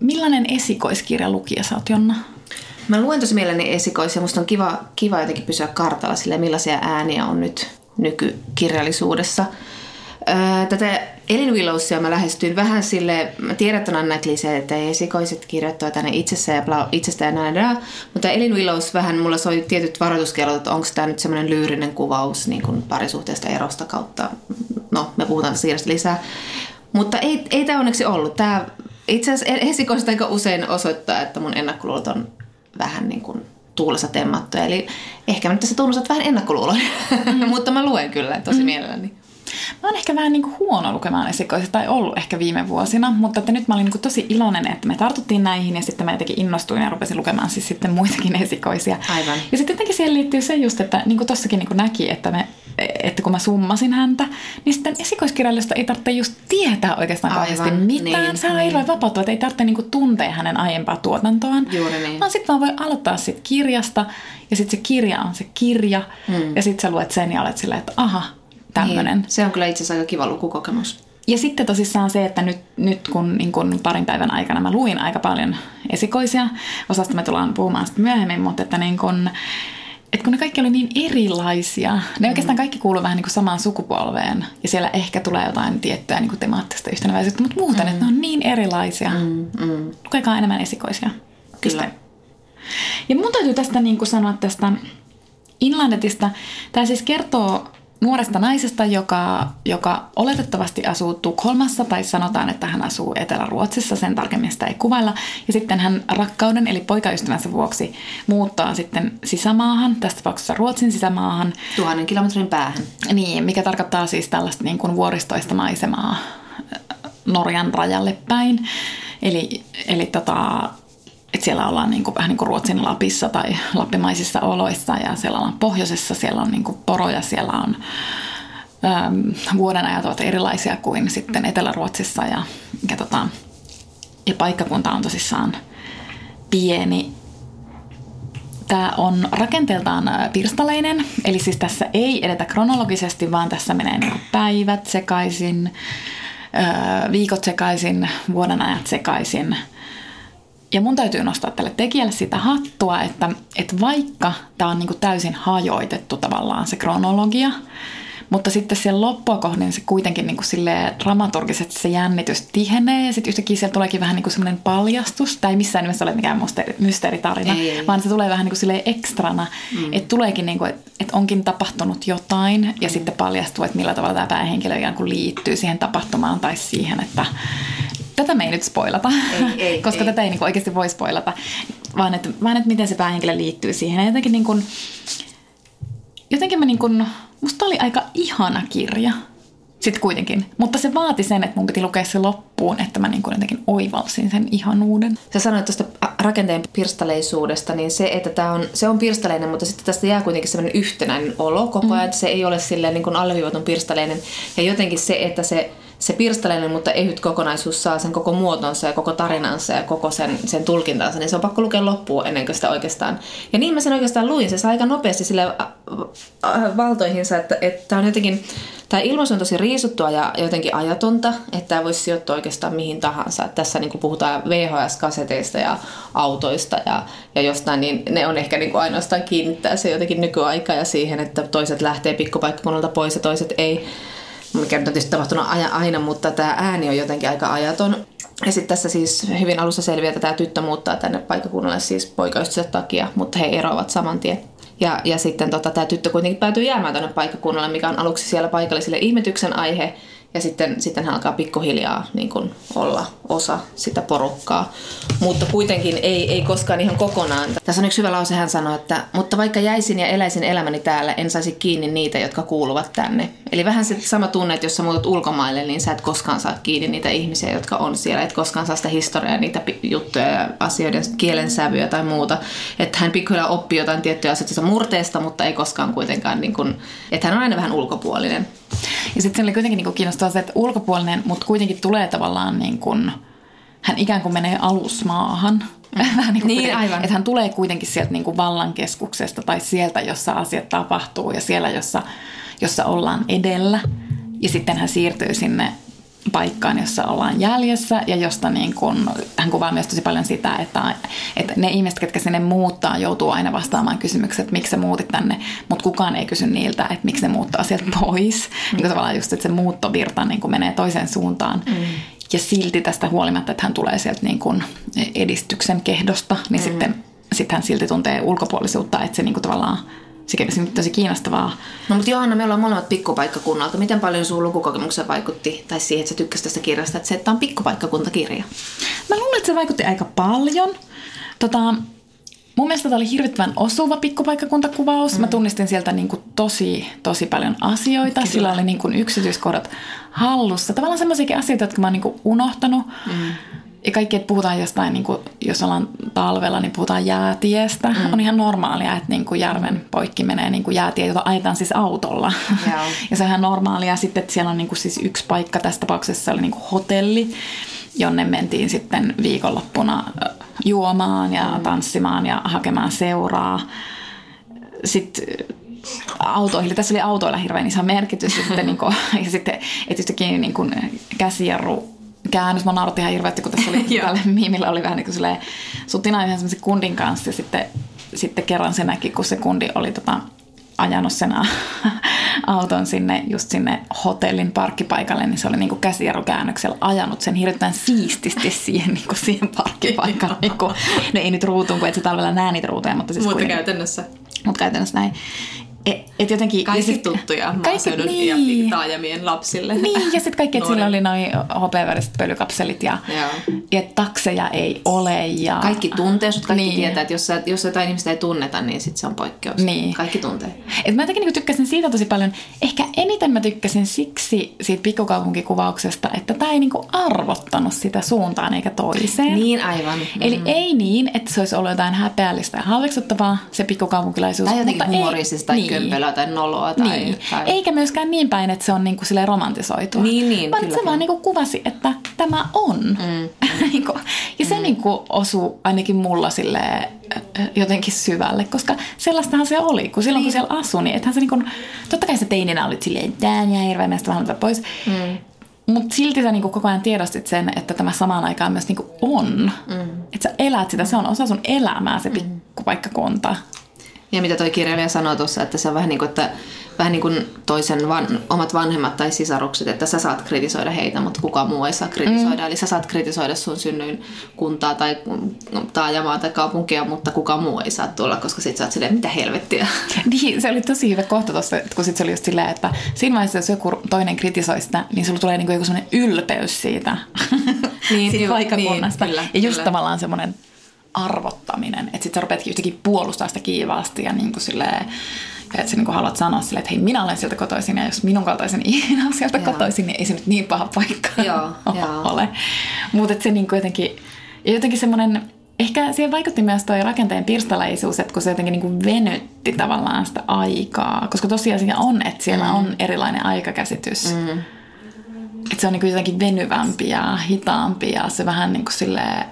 Millainen esikoiskirja lukija sä oot, Jonna? Mä luen tosi mielelläni esikoisia. Musta on kiva, kiva jotenkin pysyä kartalla sille, millaisia ääniä on nyt nykykirjallisuudessa. Tätä Elin Willowsia mä lähestyin vähän sille, mä tiedän, että on kliseitä, että esikoiset kirjoittaa tänne itsessä ja bla, itsestä ja näin, näin. mutta Elin Willows vähän, mulla soi tietyt varoituskellot, että onko tämä nyt semmoinen lyyrinen kuvaus niin kuin parisuhteesta erosta kautta, no me puhutaan siitä lisää. Mutta ei, ei tämä onneksi ollut. Tämä itse asiassa esikoista aika usein osoittaa, että mun ennakkoluulot on vähän niin kuin tuulessa temmattu. Eli ehkä mä nyt tässä tunnustat vähän ennakkoluuloja, mm. mutta mä luen kyllä tosi mm. mielelläni. Mä oon ehkä vähän niin kuin huono lukemaan esikoisia, tai ollut ehkä viime vuosina, mutta että nyt mä olin niin kuin tosi iloinen, että me tartuttiin näihin ja sitten mä jotenkin innostuin ja rupesin lukemaan siis sitten muitakin esikoisia. Aivan. Ja sitten jotenkin siihen liittyy se just, että niin kuin tossakin niin kuin näki, että, me, että kun mä summasin häntä, niin sitten esikoiskirjallista ei tarvitse just tietää oikeastaan kauheasti mitään. Niin, Saa niin. vapautua, että ei tarvitse niin kuin tuntea hänen aiempaa tuotantoaan. Juuri niin. Vaan sitten vaan voi aloittaa sit kirjasta ja sitten se kirja on se kirja mm. ja sitten sä luet sen ja olet silleen, että aha, tämmöinen. Niin, se on kyllä itse asiassa aika kiva lukukokemus. Ja sitten tosissaan se, että nyt, nyt kun niin kun parin päivän aikana mä luin aika paljon esikoisia, osasta me tullaan puhumaan sitten myöhemmin, mutta että niin kun, että kun ne kaikki oli niin erilaisia, ne mm. oikeastaan kaikki kuuluu vähän niin kuin samaan sukupolveen ja siellä ehkä tulee jotain tiettyä niin kuin temaattista yhtenäväisyyttä, mutta muuten, mm. että ne on niin erilaisia. Mm. Mm. Lukekaa enemmän esikoisia. Kyllä. Ja mun täytyy tästä niin kuin sanoa tästä Inlandetista. Tämä siis kertoo nuoresta naisesta, joka, joka oletettavasti asuu Tukholmassa, tai sanotaan, että hän asuu Etelä-Ruotsissa, sen tarkemmin sitä ei kuvailla. Ja sitten hän rakkauden, eli poikaystävänsä vuoksi, muuttaa sitten sisämaahan, tässä tapauksessa Ruotsin sisämaahan. Tuhannen kilometrin päähän. Niin, mikä tarkoittaa siis tällaista niin kuin vuoristoista maisemaa Norjan rajalle päin. Eli, eli tota, että siellä ollaan niin kuin, vähän niin kuin Ruotsin Lapissa tai lappimaisissa oloissa ja siellä ollaan pohjoisessa, siellä on niin kuin poroja, siellä on äm, vuoden ajat ovat erilaisia kuin sitten Etelä-Ruotsissa ja, ja, tota, ja paikkakunta on tosissaan pieni. Tämä on rakenteeltaan pirstaleinen, eli siis tässä ei edetä kronologisesti, vaan tässä menee niin päivät sekaisin, viikot sekaisin, vuoden ajat sekaisin – ja mun täytyy nostaa tälle tekijälle sitä hattua, että, että vaikka tämä on niin kuin täysin hajoitettu tavallaan se kronologia, mutta sitten siellä loppua kohden se kuitenkin niin kuin dramaturgisesti se jännitys tihenee ja sitten yhtäkkiä siellä tuleekin vähän niin kuin semmoinen paljastus. Ei missään nimessä ole mikään mysteeri, mysteeritarina, ei, ei. vaan se tulee vähän niin kuin silleen ekstrana. Mm. Että tuleekin niin kuin, että, että onkin tapahtunut jotain ja mm. sitten paljastuu, että millä tavalla tämä päähenkilö ikään kuin liittyy siihen tapahtumaan tai siihen, että tätä me ei nyt spoilata, ei, ei, koska ei. tätä ei niin kuin oikeasti voi spoilata, vaan että, vaan että miten se päähenkilö liittyy siihen. Ja jotenkin, niin kuin, jotenkin mä niin kuin, musta oli aika ihana kirja. Sitten kuitenkin. Mutta se vaati sen, että mun piti lukea se loppuun, että mä niin kuin jotenkin oivalsin sen ihanuuden. Sä sanoit tuosta rakenteen pirstaleisuudesta, niin se, että tää on, se on pirstaleinen, mutta sitten tästä jää kuitenkin sellainen yhtenäinen olo koko ajan, mm. että se ei ole silleen niin kuin alleviivaton pirstaleinen. Ja jotenkin se, että se se pirstaleinen, mutta ehyt kokonaisuus saa sen koko muotonsa ja koko tarinansa ja koko sen, sen tulkintansa, niin se on pakko lukea loppuun ennen kuin sitä oikeastaan. Ja niin mä sen oikeastaan luin, se saa aika nopeasti sille valtoihinsa, että, että on jotenkin, tämä ilmaisu on tosi riisuttua ja jotenkin ajatonta, että tämä voisi sijoittua oikeastaan mihin tahansa. Että tässä niin puhutaan VHS-kaseteista ja autoista ja, ja jostain, niin ne on ehkä niin ainoastaan kiinnittää se jotenkin nykyaikaa ja siihen, että toiset lähtee pikkupaikkakunnalta pois ja toiset ei mikä nyt on tietysti tapahtunut aina, mutta tämä ääni on jotenkin aika ajaton. Ja sitten tässä siis hyvin alussa selviää, että tämä tyttö muuttaa tänne paikakunnalle siis poikaystävänsä takia, mutta he eroavat saman tien. Ja, ja sitten tota, tämä tyttö kuitenkin päätyy jäämään tänne paikkakunnalle, mikä on aluksi siellä paikallisille ihmetyksen aihe. Ja sitten, sitten hän alkaa pikkuhiljaa niin kuin olla osa sitä porukkaa. Mutta kuitenkin ei, ei koskaan ihan kokonaan. Tässä on yksi hyvä lause, hän sanoi, että mutta vaikka jäisin ja eläisin elämäni täällä, en saisi kiinni niitä, jotka kuuluvat tänne. Eli vähän se sama tunne, että jos sä muutat ulkomaille, niin sä et koskaan saa kiinni niitä ihmisiä, jotka on siellä. Et koskaan saa sitä historiaa, niitä juttuja ja asioiden kielen sävyä tai muuta. Että hän pikkuhiljaa oppii jotain tiettyjä asioita murteesta, mutta ei koskaan kuitenkaan, niin kuin, että hän on aina vähän ulkopuolinen. Ja sitten se oli kuitenkin niin kiinnostavaa se, että ulkopuolinen, mutta kuitenkin tulee tavallaan niin kuin, hän ikään kuin menee alusmaahan. Vähän niin, niin aivan. Että hän tulee kuitenkin sieltä niin kuin vallankeskuksesta tai sieltä, jossa asiat tapahtuu ja siellä, jossa, jossa ollaan edellä. Ja sitten hän siirtyy sinne paikkaan, jossa ollaan jäljessä ja josta niin kun, hän kuvaa myös tosi paljon sitä, että, että ne ihmiset, ketkä sinne muuttaa, joutuu aina vastaamaan kysymykset, että miksi sä muutit tänne, mutta kukaan ei kysy niiltä, että miksi ne muuttaa sieltä pois. Mm. Niin tavallaan just, että se muuttovirta niin menee toiseen suuntaan. Mm. Ja silti tästä huolimatta, että hän tulee sieltä niin kun edistyksen kehdosta, niin mm. sitten, sitten hän silti tuntee ulkopuolisuutta, että se niin tavallaan se on tosi kiinnostavaa. No mutta Johanna, me ollaan molemmat pikkupaikkakunnalta. Miten paljon sun lukukokemuksen vaikutti, tai siihen, että sä tykkäsit tästä kirjasta, että se, että on pikkupaikkakuntakirja? Mä luulen, että se vaikutti aika paljon. Tota, mun mielestä tämä oli hirvittävän osuva pikkupaikkakuntakuvaus. Mm. Mä tunnistin sieltä niin kuin tosi, tosi paljon asioita. Kyllä. Sillä oli niin kuin yksityiskohdat hallussa. Tavallaan sellaisiakin asioita, jotka mä oon niin kuin unohtanut. Mm ja kaikki, että puhutaan jostain, niin kuin, jos ollaan talvella, niin puhutaan jäätiestä. Mm. On ihan normaalia, että niin kuin järven poikki menee niin kuin jäätie, jota ajetaan siis autolla. Yeah. ja se on ihan normaalia. Sitten, että siellä on niin kuin siis yksi paikka, tässä tapauksessa oli niin kuin hotelli, jonne mentiin sitten viikonloppuna juomaan ja mm. tanssimaan ja hakemaan seuraa. Sitten autoihin. Tässä oli autoilla hirveän iso merkitys. Ja sitten, niin kuin, ja sitten että niin kuin käsijarru käännös. Mä nauratti ihan hirveästi, kun tässä oli tälle miimillä oli vähän niin kuin sutina yhden semmoisen kundin kanssa ja sitten, sitten kerran se näki, kun se kundi oli tota, ajanut sen auton sinne, just sinne hotellin parkkipaikalle, niin se oli niin käsijarrukäännöksellä ajanut sen hirveän siististi siihen, niin kuin siihen parkkipaikalle. niin kuin, no ei nyt ruutuun, kun et se talvella näe niitä ruutuja, mutta siis Mutta käytännössä. Mutta käytännössä näin. Et, et jotenkin, kaikki sit, tuttuja maaseudun niin. ja taajamien lapsille. Niin, ja sitten kaikki, että sillä oli noin hopeaväriset pölykapselit ja, ja takseja ei ole. Ja... Kaikki tuntee sut, kaikki niin. tietää, että jos, sä, jos jotain ihmistä ei tunneta, niin sitten se on poikkeus. Niin. Kaikki tuntee. Et mä jotenkin niin tykkäsin siitä tosi paljon. Ehkä eniten mä tykkäsin siksi siitä pikkukaupunkikuvauksesta, että tämä ei niin arvottanut sitä suuntaan eikä toiseen. Niin, aivan. Eli mm. ei niin, että se olisi ollut jotain häpeällistä ja halveksuttavaa, se pikkukaupunkilaisuus. Tai jotenkin humorisista niin kömpelöä tai noloa. Tai, niin. tai... Eikä myöskään niin päin, että se on niinku sille romantisoitua. Niin, niin, vaan se vaan niinku kuvasi, että tämä on. Mm. Niinku, ja se mm. niinku osuu ainakin mulla sille jotenkin syvälle, koska sellaistahan se oli, kun silloin niin. kun siellä asui, niin ethän se niinku, totta kai se teininä oli silleen, tää ja hirveän näistä vähän pois. Mm. Mutta silti sä niinku koko ajan tiedostit sen, että tämä samaan aikaan myös niinku on. Mm. Että sä elät sitä, se on osa sun elämää se mm. pikkupaikkakunta. Ja mitä toi kirjailija sanoi tuossa, että se on vähän niin kuin, että vähän niin kuin toisen van, omat vanhemmat tai sisarukset, että sä saat kritisoida heitä, mutta kukaan muu ei saa kritisoida. Mm. Eli sä saat kritisoida sun synnyin kuntaa tai taajamaa tai kaupunkia, mutta kukaan muu ei saa tulla, koska sit sä oot silleen, mitä helvettiä. Niin, se oli tosi hyvä kohta tuossa, kun sit se oli just silleen, että siinä vaiheessa, jos joku toinen kritisoi sitä, niin sulla tulee niinku joku semmoinen ylpeys siitä, niin, siitä paikakunnasta. Niin, kyllä, ja just kyllä. tavallaan semmoinen arvottaminen. Että sit sä rupeatkin yhtäkkiä puolustaa sitä kiivaasti ja niin kuin silleen, että sä niin kuin haluat sanoa silleen, että hei minä olen sieltä kotoisin ja jos minun kaltaisen ihminen on sieltä Joo. kotoisin, niin ei se nyt niin paha paikka Joo, ole. Mutta se niin kuin jotenkin, ja jotenkin semmoinen, ehkä siihen vaikutti myös tuo rakenteen pirstaleisuus, että kun se jotenkin niin kuin venytti tavallaan sitä aikaa, koska tosiasia on, että siellä mm. on erilainen aikakäsitys. Mm. Että se on niin kuin jotenkin venyvämpi ja hitaampi ja se vähän niin kuin silleen,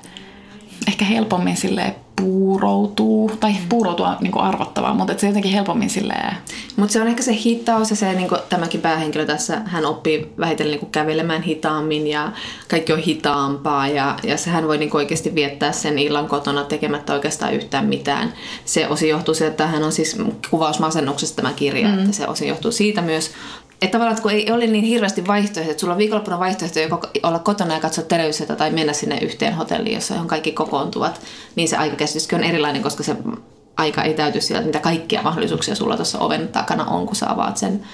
ehkä helpommin sille puuroutuu, tai mm. puuroutua niin arvottavaa, mutta se jotenkin helpommin silleen... Mutta se on ehkä se hitaus ja se, niin kuin, tämäkin päähenkilö tässä, hän oppii vähitellen niin kävelemään hitaammin ja kaikki on hitaampaa ja, ja sehän voi niin kuin oikeasti viettää sen illan kotona tekemättä oikeastaan yhtään mitään. Se osi johtuu siitä, että hän on siis kuvausmasennuksesta tämä kirja, mm. että se osi johtuu siitä myös. Että tavallaan, että kun ei ole niin hirveästi vaihtoehtoja, että sulla on viikonloppuna vaihtoehto joko olla kotona ja katsoa televisiota tai mennä sinne yhteen hotelliin, jossa johon kaikki kokoontuvat, niin se aikakäsityskin on erilainen, koska se aika ei täyty sillä, mitä kaikkia mahdollisuuksia sulla tuossa oven takana on, kun sä avaat sen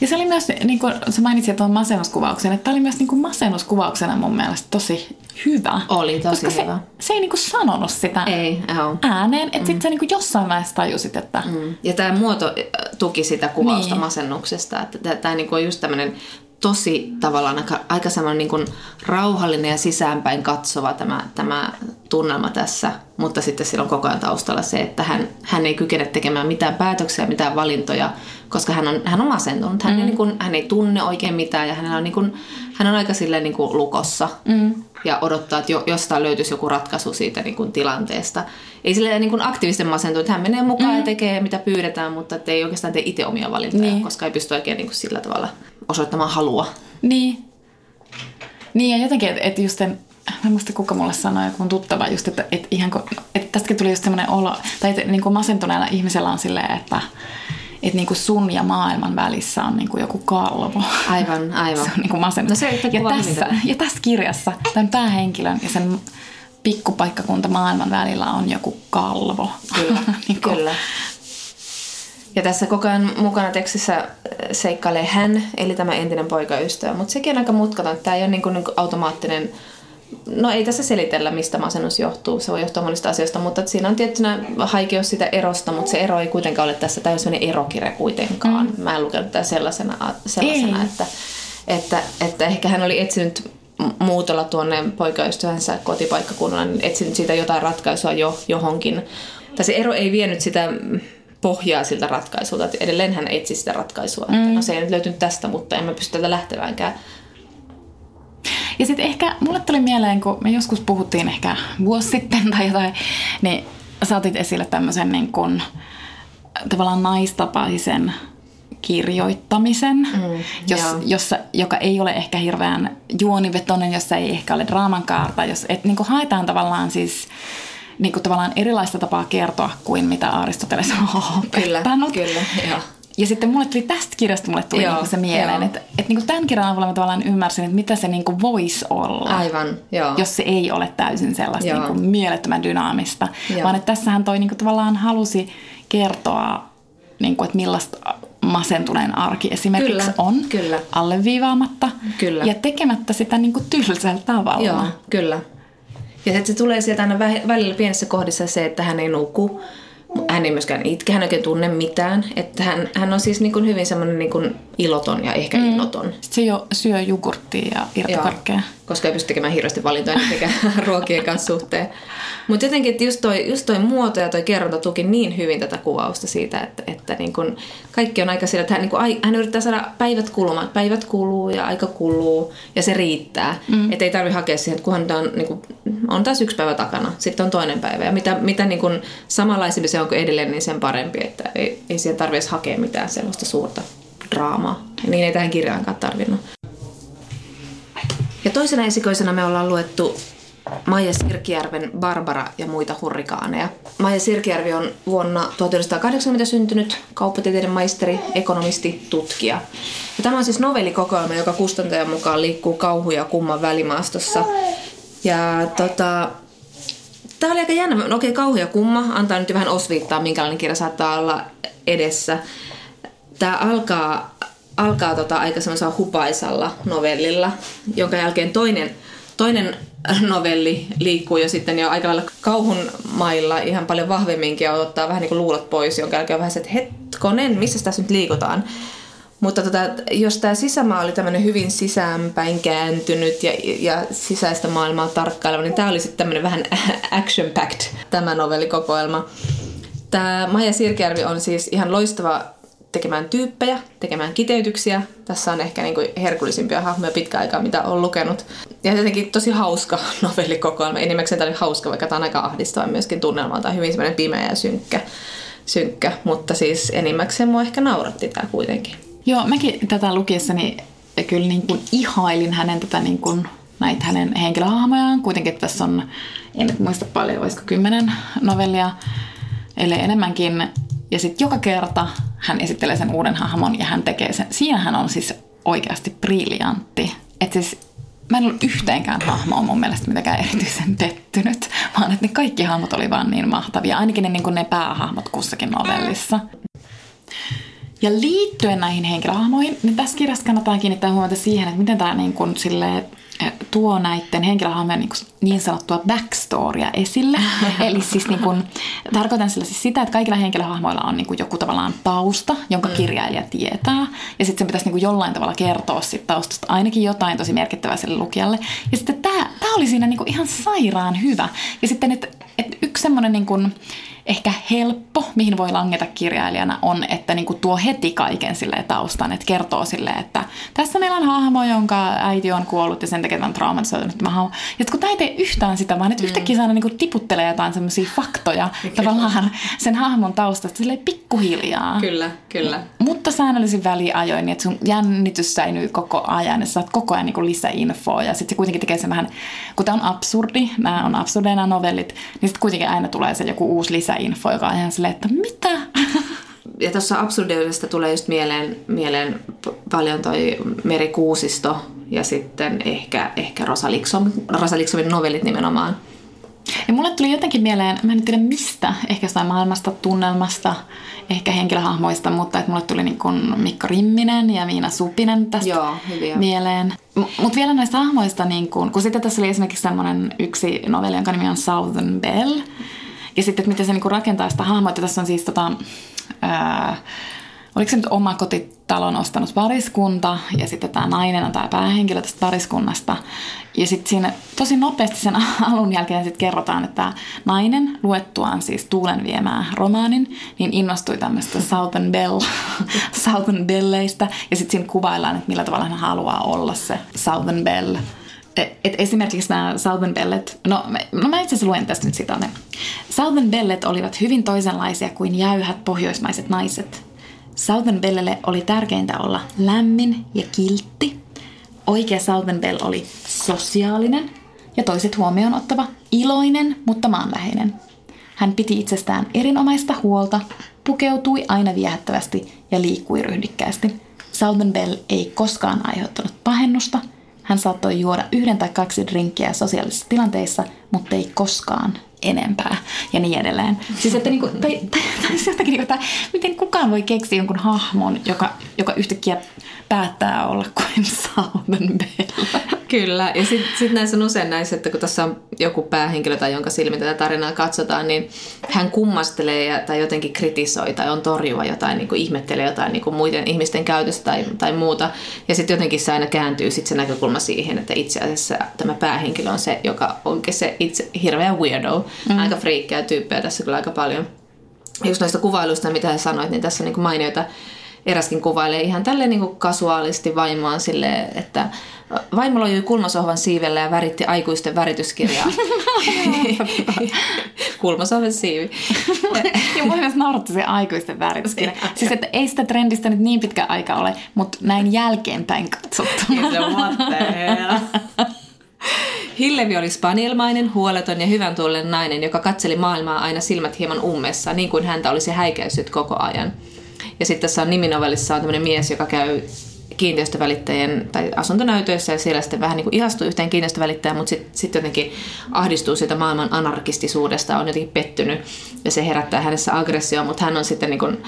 ja se oli myös, niin kuin sä mainitsit tuon masennuskuvauksen, että tämä oli myös niin kuin masennuskuvauksena mun mielestä tosi hyvä. Oli tosi koska hyvä. Se, se ei niin kuin sanonut sitä Ei, ääneen, että mm. sitten sä niin kuin jossain vaiheessa tajusit, että... Mm. Ja tämä muoto äh, tuki sitä kuvausta Niin. masennuksesta. Että tämä niinku on just tämmöinen tosi tavallaan aika, aika semmoinen niin kuin rauhallinen ja sisäänpäin katsova tämä, tämä tunnelma tässä, mutta sitten sillä on koko ajan taustalla se, että hän, hän ei kykene tekemään mitään päätöksiä, mitään valintoja, koska hän on, hän on masentunut. Hän, mm. ei, niin kuin, hän ei tunne oikein mitään ja hänellä on, niin kuin, hän on aika silleen niin kuin lukossa mm. Ja odottaa, että jo, jostain löytyisi joku ratkaisu siitä niin kuin tilanteesta. Ei silleen niin kuin aktiivisten masentunut, hän menee mukaan mm. ja tekee mitä pyydetään, mutta että ei oikeastaan tee itse omia valintoja, Niin. koska ei pysty oikein niin kuin sillä tavalla osoittamaan halua. Niin. Niin ja jotenkin, että et just en, mä en muista kuka mulle sanoi, joku mun tuttava just, että et ihan kun, että tästäkin tuli just semmoinen olo, tai että niin kuin masentuneella ihmisellä on silleen, että että niin kuin sun ja maailman välissä on niin kuin joku kalvo. Aivan, aivan. Se on niin kuin masennus. No se ja, tässä, ja tässä kirjassa tämän päähenkilön ja sen pikkupaikkakunta maailman välillä on joku kalvo. Kyllä, niin kuin, kyllä. Ja tässä koko ajan mukana tekstissä äh, seikkailee hän, eli tämä entinen poikaystävä. Mutta sekin on aika mutkaton. Tämä ei ole niin kuin, niin kuin automaattinen... No ei tässä selitellä, mistä masennus johtuu. Se voi johtua monista asioista, mutta siinä on tiettynä haikeus sitä erosta, mutta se ero ei kuitenkaan ole tässä täysin erokirja kuitenkaan. Mm. Mä en lukenut tätä sellaisena, sellaisena Ei. että, että, että ehkä hän oli etsinyt muutolla tuonne poikaystävänsä kotipaikkakunnalle, niin etsinyt siitä jotain ratkaisua jo johonkin. Tai se ero ei vienyt sitä pohjaa siltä ratkaisulta, että edelleen hän etsi sitä ratkaisua. Mm. Että no se ei nyt löytynyt tästä, mutta en mä pysty tätä lähteväänkään. Ja sitten ehkä mulle tuli mieleen, kun me joskus puhuttiin ehkä vuosi sitten tai jotain, niin sä otit esille tämmöisen niin kuin, tavallaan naistapaisen kirjoittamisen, mm, jos, joo. jossa, joka ei ole ehkä hirveän juonivetoinen, jossa ei ehkä ole draaman kaarta, jos, et niin haetaan tavallaan siis niin kuin tavallaan erilaista tapaa kertoa kuin mitä Aristoteles on opettanut. kyllä, joo. Ja sitten mulle tuli tästä kirjasta mulle tuli Joo, niinku se mieleen, että, että niinku tämän kirjan avulla mä tavallaan ymmärsin, että mitä se niinku voisi olla. Aivan, joo. Jos se ei ole täysin sellaista Joo. niinku mielettömän dynaamista. Joo. Vaan että tässähän toi niinku tavallaan halusi kertoa, niinku, että millaista masentuneen arki esimerkiksi Kyllä, on. kyllä. Alleviivaamatta. Kyllä. Ja tekemättä sitä niinku tylsällä tavalla. Joo, kyllä. Ja sitten se tulee sieltä aina vä- välillä pienessä kohdissa se, että hän ei nuku. Hän ei myöskään itke, hän ei oikein tunne mitään. Että hän, hän on siis niin kuin hyvin semmoinen niin iloton ja ehkä mm. innoton. Sitten se jo syö jogurttia ja irtokarkkeja. koska ei pysty tekemään hirveästi valintoja sekä ruokien kanssa suhteen. Mutta jotenkin, että just toi, just toi muoto ja toi kerronta tuki niin hyvin tätä kuvausta siitä, että, että niin kun kaikki on aika sillä, että hän, niin kun, hän yrittää saada päivät kulumaan. Päivät kuluu ja aika kuluu ja se riittää. Mm. Että ei tarvi hakea siihen, että kunhan on, niin kun, on taas yksi päivä takana, sitten on toinen päivä. Ja mitä, mitä niin kun samanlaisempi se on kuin edelleen, niin sen parempi. Että ei, ei siihen tarvitse hakea mitään sellaista suurta draamaa. Ja niin ei tähän kirjaankaan tarvinnut. Ja toisena esikoisena me ollaan luettu Maija Sirkijärven Barbara ja muita hurrikaaneja. Maija Sirkijärvi on vuonna 1980 syntynyt kauppatieteiden maisteri, ekonomisti, tutkija. Ja tämä on siis novellikokoelma, joka kustantajan mukaan liikkuu kauhu ja kumman välimaastossa. Ja tota, Tämä oli aika jännä. Okei, kauhu ja kumma. Antaa nyt vähän osviittaa, minkälainen kirja saattaa olla edessä. Tämä alkaa, alkaa tota aika semmoisella hupaisalla novellilla, jonka jälkeen toinen, toinen novelli liikkuu jo sitten jo aika lailla kauhun mailla ihan paljon vahvemminkin ja ottaa vähän niin kuin luulot pois, jonka jälkeen on vähän se, että hetkonen, missä tässä nyt liikutaan. Mutta tota, jos tämä sisämaa oli tämmöinen hyvin sisäänpäin kääntynyt ja, ja sisäistä maailmaa tarkkaileva, niin tämä oli sitten tämmöinen vähän action-packed tämä novellikokoelma. Tämä Maija Sirkjärvi on siis ihan loistava tekemään tyyppejä, tekemään kiteytyksiä. Tässä on ehkä niin kuin herkullisimpia hahmoja pitkä aikaa, mitä olen lukenut. Ja jotenkin tosi hauska novellikokoelma. Enimmäkseen tämä oli hauska, vaikka tämä on aika ahdistava myöskin tunnelmalta. Hyvin semmoinen pimeä ja synkkä, synkkä. mutta siis enimmäkseen mua ehkä nauratti tämä kuitenkin. Joo, mäkin tätä lukiessani kyllä niin kuin ihailin hänen tätä niin kuin, näitä hänen henkilöhahmojaan. Kuitenkin tässä on, en muista paljon, olisiko kymmenen novellia, ellei enemmänkin. Ja sitten joka kerta hän esittelee sen uuden hahmon ja hän tekee sen. Siinä hän on siis oikeasti briljantti. Että siis mä en ollut yhteenkään hahmoa mun mielestä mitenkään erityisen pettynyt, vaan että ne kaikki hahmot oli vaan niin mahtavia. Ainakin ne, niin kuin ne päähahmot kussakin novellissa. Ja liittyen näihin henkilöhahmoihin, niin tässä kirjassa kannattaa kiinnittää huomiota siihen, että miten tämä niin kuin silleen, tuo näiden henkilöhahmojen niin, niin sanottua backstorya esille. Eli siis niin kuin, tarkoitan sillä siis sitä, että kaikilla henkilöhahmoilla on niin kuin joku tavallaan tausta, jonka mm. kirjailija tietää. Ja sitten sen pitäisi niin kuin jollain tavalla kertoa siitä taustasta ainakin jotain tosi merkittävää sille lukijalle. Ja sitten tämä, tämä oli siinä niin kuin ihan sairaan hyvä. Ja sitten, että, että yksi semmoinen niin kuin, ehkä helppo, mihin voi langeta kirjailijana, on, että niin kuin tuo heti kaiken sille taustan, että kertoo sille, että tässä meillä on hahmo, jonka äiti on kuollut ja sen takia on traumatisoitunut tämä hahmo. Ja kun tämä ei tee yhtään sitä, vaan että mm. yhtäkkiä saa niin tiputtelee jotain semmoisia faktoja kyllä. tavallaan sen hahmon taustasta sille pikkuhiljaa. Kyllä, kyllä. Mutta säännöllisin väliajoin, niin että sun jännitys säilyy koko ajan ja saat koko ajan niin lisäinfoa ja sitten se kuitenkin tekee sen vähän, kun tämä on absurdi, nämä on absurdeja nämä novellit, niin sitten kuitenkin aina tulee se joku uusi lisä info, joka on ihan silleen, että mitä? Ja tuossa absurdeudesta tulee just mieleen, mieleen paljon toi Meri Kuusisto ja sitten ehkä, ehkä Rosa, Liksom, Rosa Liksomin novellit nimenomaan. Ja mulle tuli jotenkin mieleen, mä en tiedä mistä, ehkä jostain maailmasta, tunnelmasta, ehkä henkilöhahmoista, mutta että mulle tuli niin kuin Mikko Rimminen ja Miina Supinen tästä Joo, hyviä. mieleen. Mutta vielä näistä hahmoista, niin kun, kun sitten tässä oli esimerkiksi semmoinen yksi novelli, jonka nimi on Southern Bell, ja sitten, että miten se niinku rakentaa sitä hahmoa, että tässä on siis tota, ää, oliko se nyt oma kotitalon ostanut pariskunta ja sitten tämä nainen on tämä päähenkilö tästä pariskunnasta. Ja sitten siinä tosi nopeasti sen alun jälkeen sitten kerrotaan, että tämä nainen luettuaan siis Tuulen viemää romaanin, niin innostui tämmöistä Southern Bell, Southern Belleistä. Ja sitten siinä kuvaillaan, että millä tavalla hän haluaa olla se Southern Bell – et esimerkiksi nämä Southern Bellet, no, no mä itse luen tästä nyt sitä. Southern Bellet olivat hyvin toisenlaisia kuin jäyhät pohjoismaiset naiset. Southern Bellelle oli tärkeintä olla lämmin ja kiltti. Oikea Southern Bell oli sosiaalinen ja toiset huomioon ottava, iloinen, mutta maanläheinen. Hän piti itsestään erinomaista huolta, pukeutui aina viehättävästi ja liikkui ryhdikkäästi. Southern Bell ei koskaan aiheuttanut pahennusta – hän saattoi juoda yhden tai kaksi drinkkiä sosiaalisissa tilanteissa, mutta ei koskaan enempää ja niin edelleen. Siis että niinku, tai, tai, tai, jotakin, niinku, että miten kukaan voi keksiä jonkun hahmon, joka, joka yhtäkkiä päättää olla kuin Bella. Kyllä, ja sitten sit näissä on usein näissä, että kun tässä on joku päähenkilö tai jonka silmin tätä tarinaa katsotaan, niin hän kummastelee ja, tai jotenkin kritisoi tai on torjuva jotain, niin kuin ihmettelee jotain niin kuin muiden ihmisten käytöstä tai, tai muuta. Ja sitten jotenkin se aina kääntyy sit se näkökulma siihen, että itse asiassa tämä päähenkilö on se, joka onkin se itse hirveä weirdo. Mm. Aika friikkejä tyyppejä tässä kyllä aika paljon. Just noista kuvailuista, mitä sanoit, niin tässä on niin kuin mainioita eräskin kuvailee ihan tälleen niin kuin kasuaalisti vaimoaan silleen, että Vaimo lojui kulmasohvan siivellä ja väritti aikuisten värityskirjaa. Kulmasohvan siivi. ja mua myös nauratti se aikuisten värityskirja. siis että ei sitä trendistä nyt niin pitkä aika ole, mutta näin jälkeenpäin katsottuna. Hillevi oli spanielmainen, huoleton ja hyvän tuolen nainen, joka katseli maailmaa aina silmät hieman ummessa, niin kuin häntä olisi häikäissyt koko ajan. Ja sitten tässä on niminovellissa on tämmöinen mies, joka käy kiinteistövälittäjien tai asuntonäytöissä ja siellä sitten vähän niin kuin ihastuu yhteen kiinteistövälittäjään, mutta sitten sit jotenkin ahdistuu siitä maailman anarkistisuudesta, on jotenkin pettynyt ja se herättää hänessä aggressioon, mutta hän on sitten niin kuin,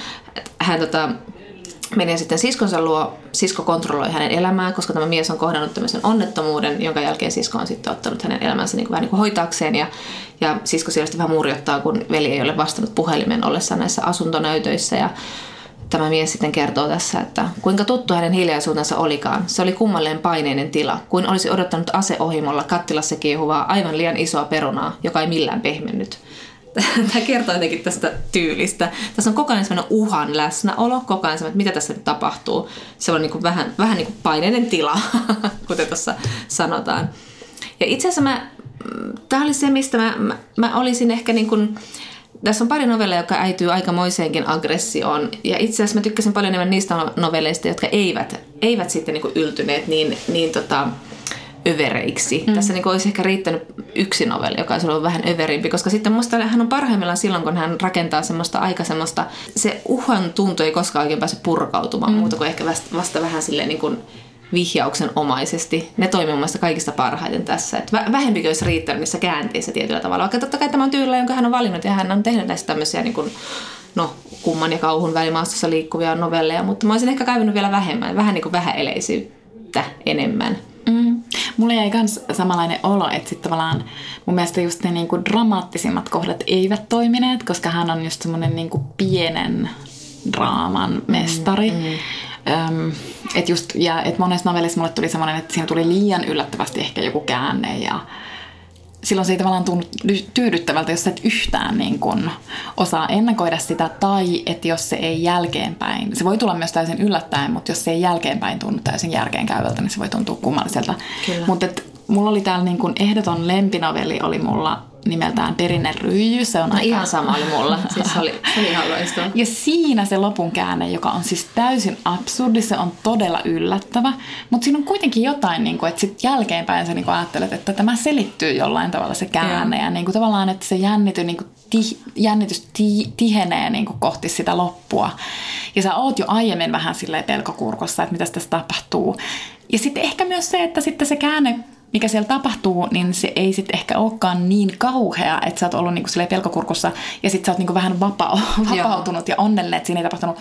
hän tota, menee sitten siskonsa luo, sisko kontrolloi hänen elämään, koska tämä mies on kohdannut tämmöisen onnettomuuden, jonka jälkeen sisko on sitten ottanut hänen elämänsä niin kuin vähän niin kuin hoitaakseen ja, ja sisko siellä sitten vähän murjottaa, kun veli ei ole vastannut puhelimen ollessa näissä asuntonäytöissä ja Tämä mies sitten kertoo tässä, että kuinka tuttu hänen hiljaisuutensa olikaan. Se oli kummalleen paineinen tila, kuin olisi odottanut aseohimolla kattilassa kiehuvaa aivan liian isoa perunaa, joka ei millään pehmennyt. Tämä kertoo jotenkin tästä tyylistä. Tässä on koko ajan sellainen uhan läsnäolo, koko ajan että mitä tässä nyt tapahtuu. Se on niin kuin vähän, vähän niin kuin paineinen tila, kuten tuossa sanotaan. Ja itse asiassa mä, tämä oli se, mistä mä, mä, mä olisin ehkä niin kuin, tässä on pari novelleja, jotka äityy aikamoiseenkin aggressioon. Ja itse asiassa mä tykkäsin paljon enemmän niistä novelleista, jotka eivät, eivät sitten niin yltyneet niin, niin tota, övereiksi. Mm. Tässä niin olisi ehkä riittänyt yksi novelli, joka olisi ollut vähän överimpi, koska sitten musta hän on parhaimmillaan silloin, kun hän rakentaa semmoista aika semmoista, se uhan tuntu ei koskaan oikein pääse purkautumaan mm. muuta kuin ehkä vasta, vasta vähän silleen niin kuin vihjauksen omaisesti. Ne toimii mun kaikista parhaiten tässä. Et vähempikin olisi riittänyt niissä käänteissä tietyllä tavalla. Vaikka totta kai tämä on tyylillä, jonka hän on valinnut ja hän on tehnyt näistä tämmöisiä niin kuin, no, kumman ja kauhun välimaastossa liikkuvia novelleja, mutta mä olisin ehkä kaivannut vielä vähemmän, vähän niin kuin vähäeleisyyttä enemmän. Mm. Mulle jäi myös samanlainen olo, että sitten tavallaan mun mielestä just ne niinku dramaattisimmat kohdat eivät toimineet, koska hän on just semmoinen niinku pienen draaman mestari. Mm, mm. Öm, et just, ja et monessa novellissa mulle tuli semmoinen, että siinä tuli liian yllättävästi ehkä joku käänne ja silloin se ei tavallaan tunnu tyydyttävältä, jos et yhtään niin kun osaa ennakoida sitä, tai että jos se ei jälkeenpäin, se voi tulla myös täysin yllättäen, mutta jos se ei jälkeenpäin tunnu täysin järkeenkäyvältä, niin se voi tuntua kummalliselta. Mutta mulla oli täällä niin kun ehdoton lempinovelli oli mulla nimeltään Perinen ryijy. Se on no, aika... ihan sama oli mulla. Siis se oli, se oli ihan loistava. Ja siinä se lopun käänne, joka on siis täysin absurdi, se on todella yllättävä. Mutta siinä on kuitenkin jotain, niin kuin, että sitten jälkeenpäin sä niin kuin ajattelet, että tämä selittyy jollain tavalla se käänne. Ja, ja niin kuin, tavallaan, että se jännity, niin kuin, ti, jännitys ti, tihenee niin kuin, kohti sitä loppua. Ja sä oot jo aiemmin vähän silleen pelkokurkossa, että mitä tässä tapahtuu. Ja sitten ehkä myös se, että sitten se käänne mikä siellä tapahtuu, niin se ei sitten ehkä olekaan niin kauhea, että sä oot ollut niinku pelkokurkussa ja sitten sä oot niinku vähän vapaa, vapautunut ja onnellinen, että siinä ei tapahtunut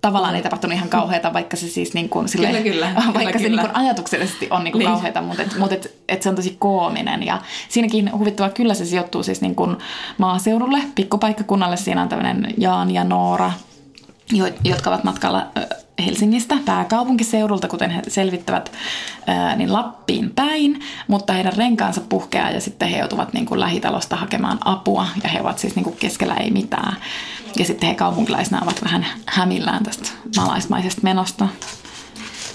tavallaan ei tapahtunut ihan kauheita, vaikka se siis niin kuin, sille, kyllä, kyllä, vaikka kyllä, se kyllä. Niin kuin ajatuksellisesti on niin kuin niin. kauheita, mutta, et, mutta et, et se on tosi koominen. Ja siinäkin huvittava kyllä se sijoittuu siis niin kuin maaseudulle, pikkupaikkakunnalle. Siinä on tämmöinen Jaan ja Noora, jotka ovat matkalla Helsingistä pääkaupunkiseudulta, kuten he selvittävät, niin Lappiin päin, mutta heidän renkaansa puhkeaa ja sitten he joutuvat niin kuin lähitalosta hakemaan apua ja he ovat siis niin kuin keskellä ei mitään. Ja sitten he kaupunkilaisina ovat vähän hämillään tästä malaismaisesta menosta.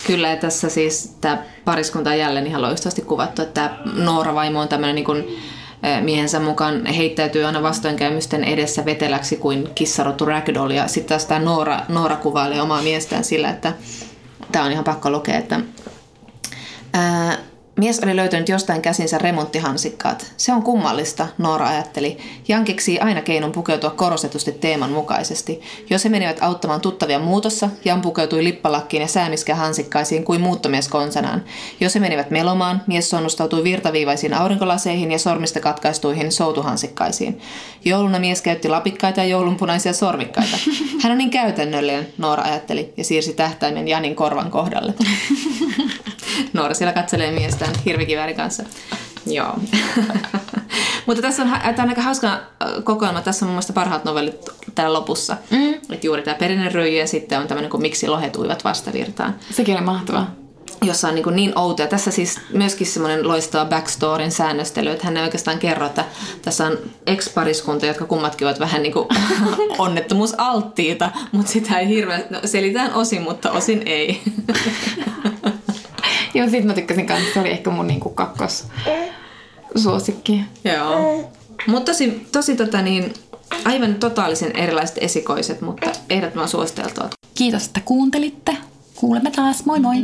Kyllä, ja tässä siis tämä pariskunta on jälleen ihan loistavasti kuvattu, että tämä Noora vaimo on tämmöinen niin kuin miehensä mukaan heittäytyy aina vastoinkäymysten edessä veteläksi kuin kissarotu ragdoll. Ja sitten taas tämä Noora, Noora kuvailee omaa miestään sillä, että tämä on ihan pakko lukea, että ää, Mies oli löytänyt jostain käsinsä remonttihansikkaat. Se on kummallista, Noora ajatteli. Jan keksii aina keinon pukeutua korostetusti teeman mukaisesti. Jos he menivät auttamaan tuttavia muutossa, Jan pukeutui lippalakkiin ja säämiskä hansikkaisiin kuin muuttomies konsanaan. Jos he menivät melomaan, mies sonnustautui virtaviivaisiin aurinkolaseihin ja sormista katkaistuihin soutuhansikkaisiin. Jouluna mies käytti lapikkaita ja joulunpunaisia sormikkaita. Hän on niin käytännöllinen, Noora ajatteli ja siirsi tähtäimen Janin korvan kohdalle. Noora siellä katselee miestään hirvikiväärin kanssa. Joo. Mutta tässä on, tämä on aika hauska äh, kokoelma. Tässä on mun mielestä parhaat novellit täällä lopussa. Mm. Että juuri tämä perinne röijy ja sitten on tämmöinen kuin Miksi lohet uivat vastavirtaan. Sekin oli mahtavaa jossa on niin, kuin niin outoja. Tässä siis myöskin semmoinen loistava backstoryn säännöstely, että hän ei oikeastaan kerro, että tässä on ex-pariskunta, jotka kummatkin ovat vähän niin kuin onnettomuusalttiita, mutta sitä ei hirveän, no selitään osin, mutta osin ei. Joo, sit mä tykkäsin kanssa. Se oli ehkä mun niinku kakkos suosikki. Joo. Mutta tosi, tosi tota niin, aivan totaalisen erilaiset esikoiset, mutta ehdottoman suositeltua. Kiitos, että kuuntelitte. Kuulemme taas. Moi moi!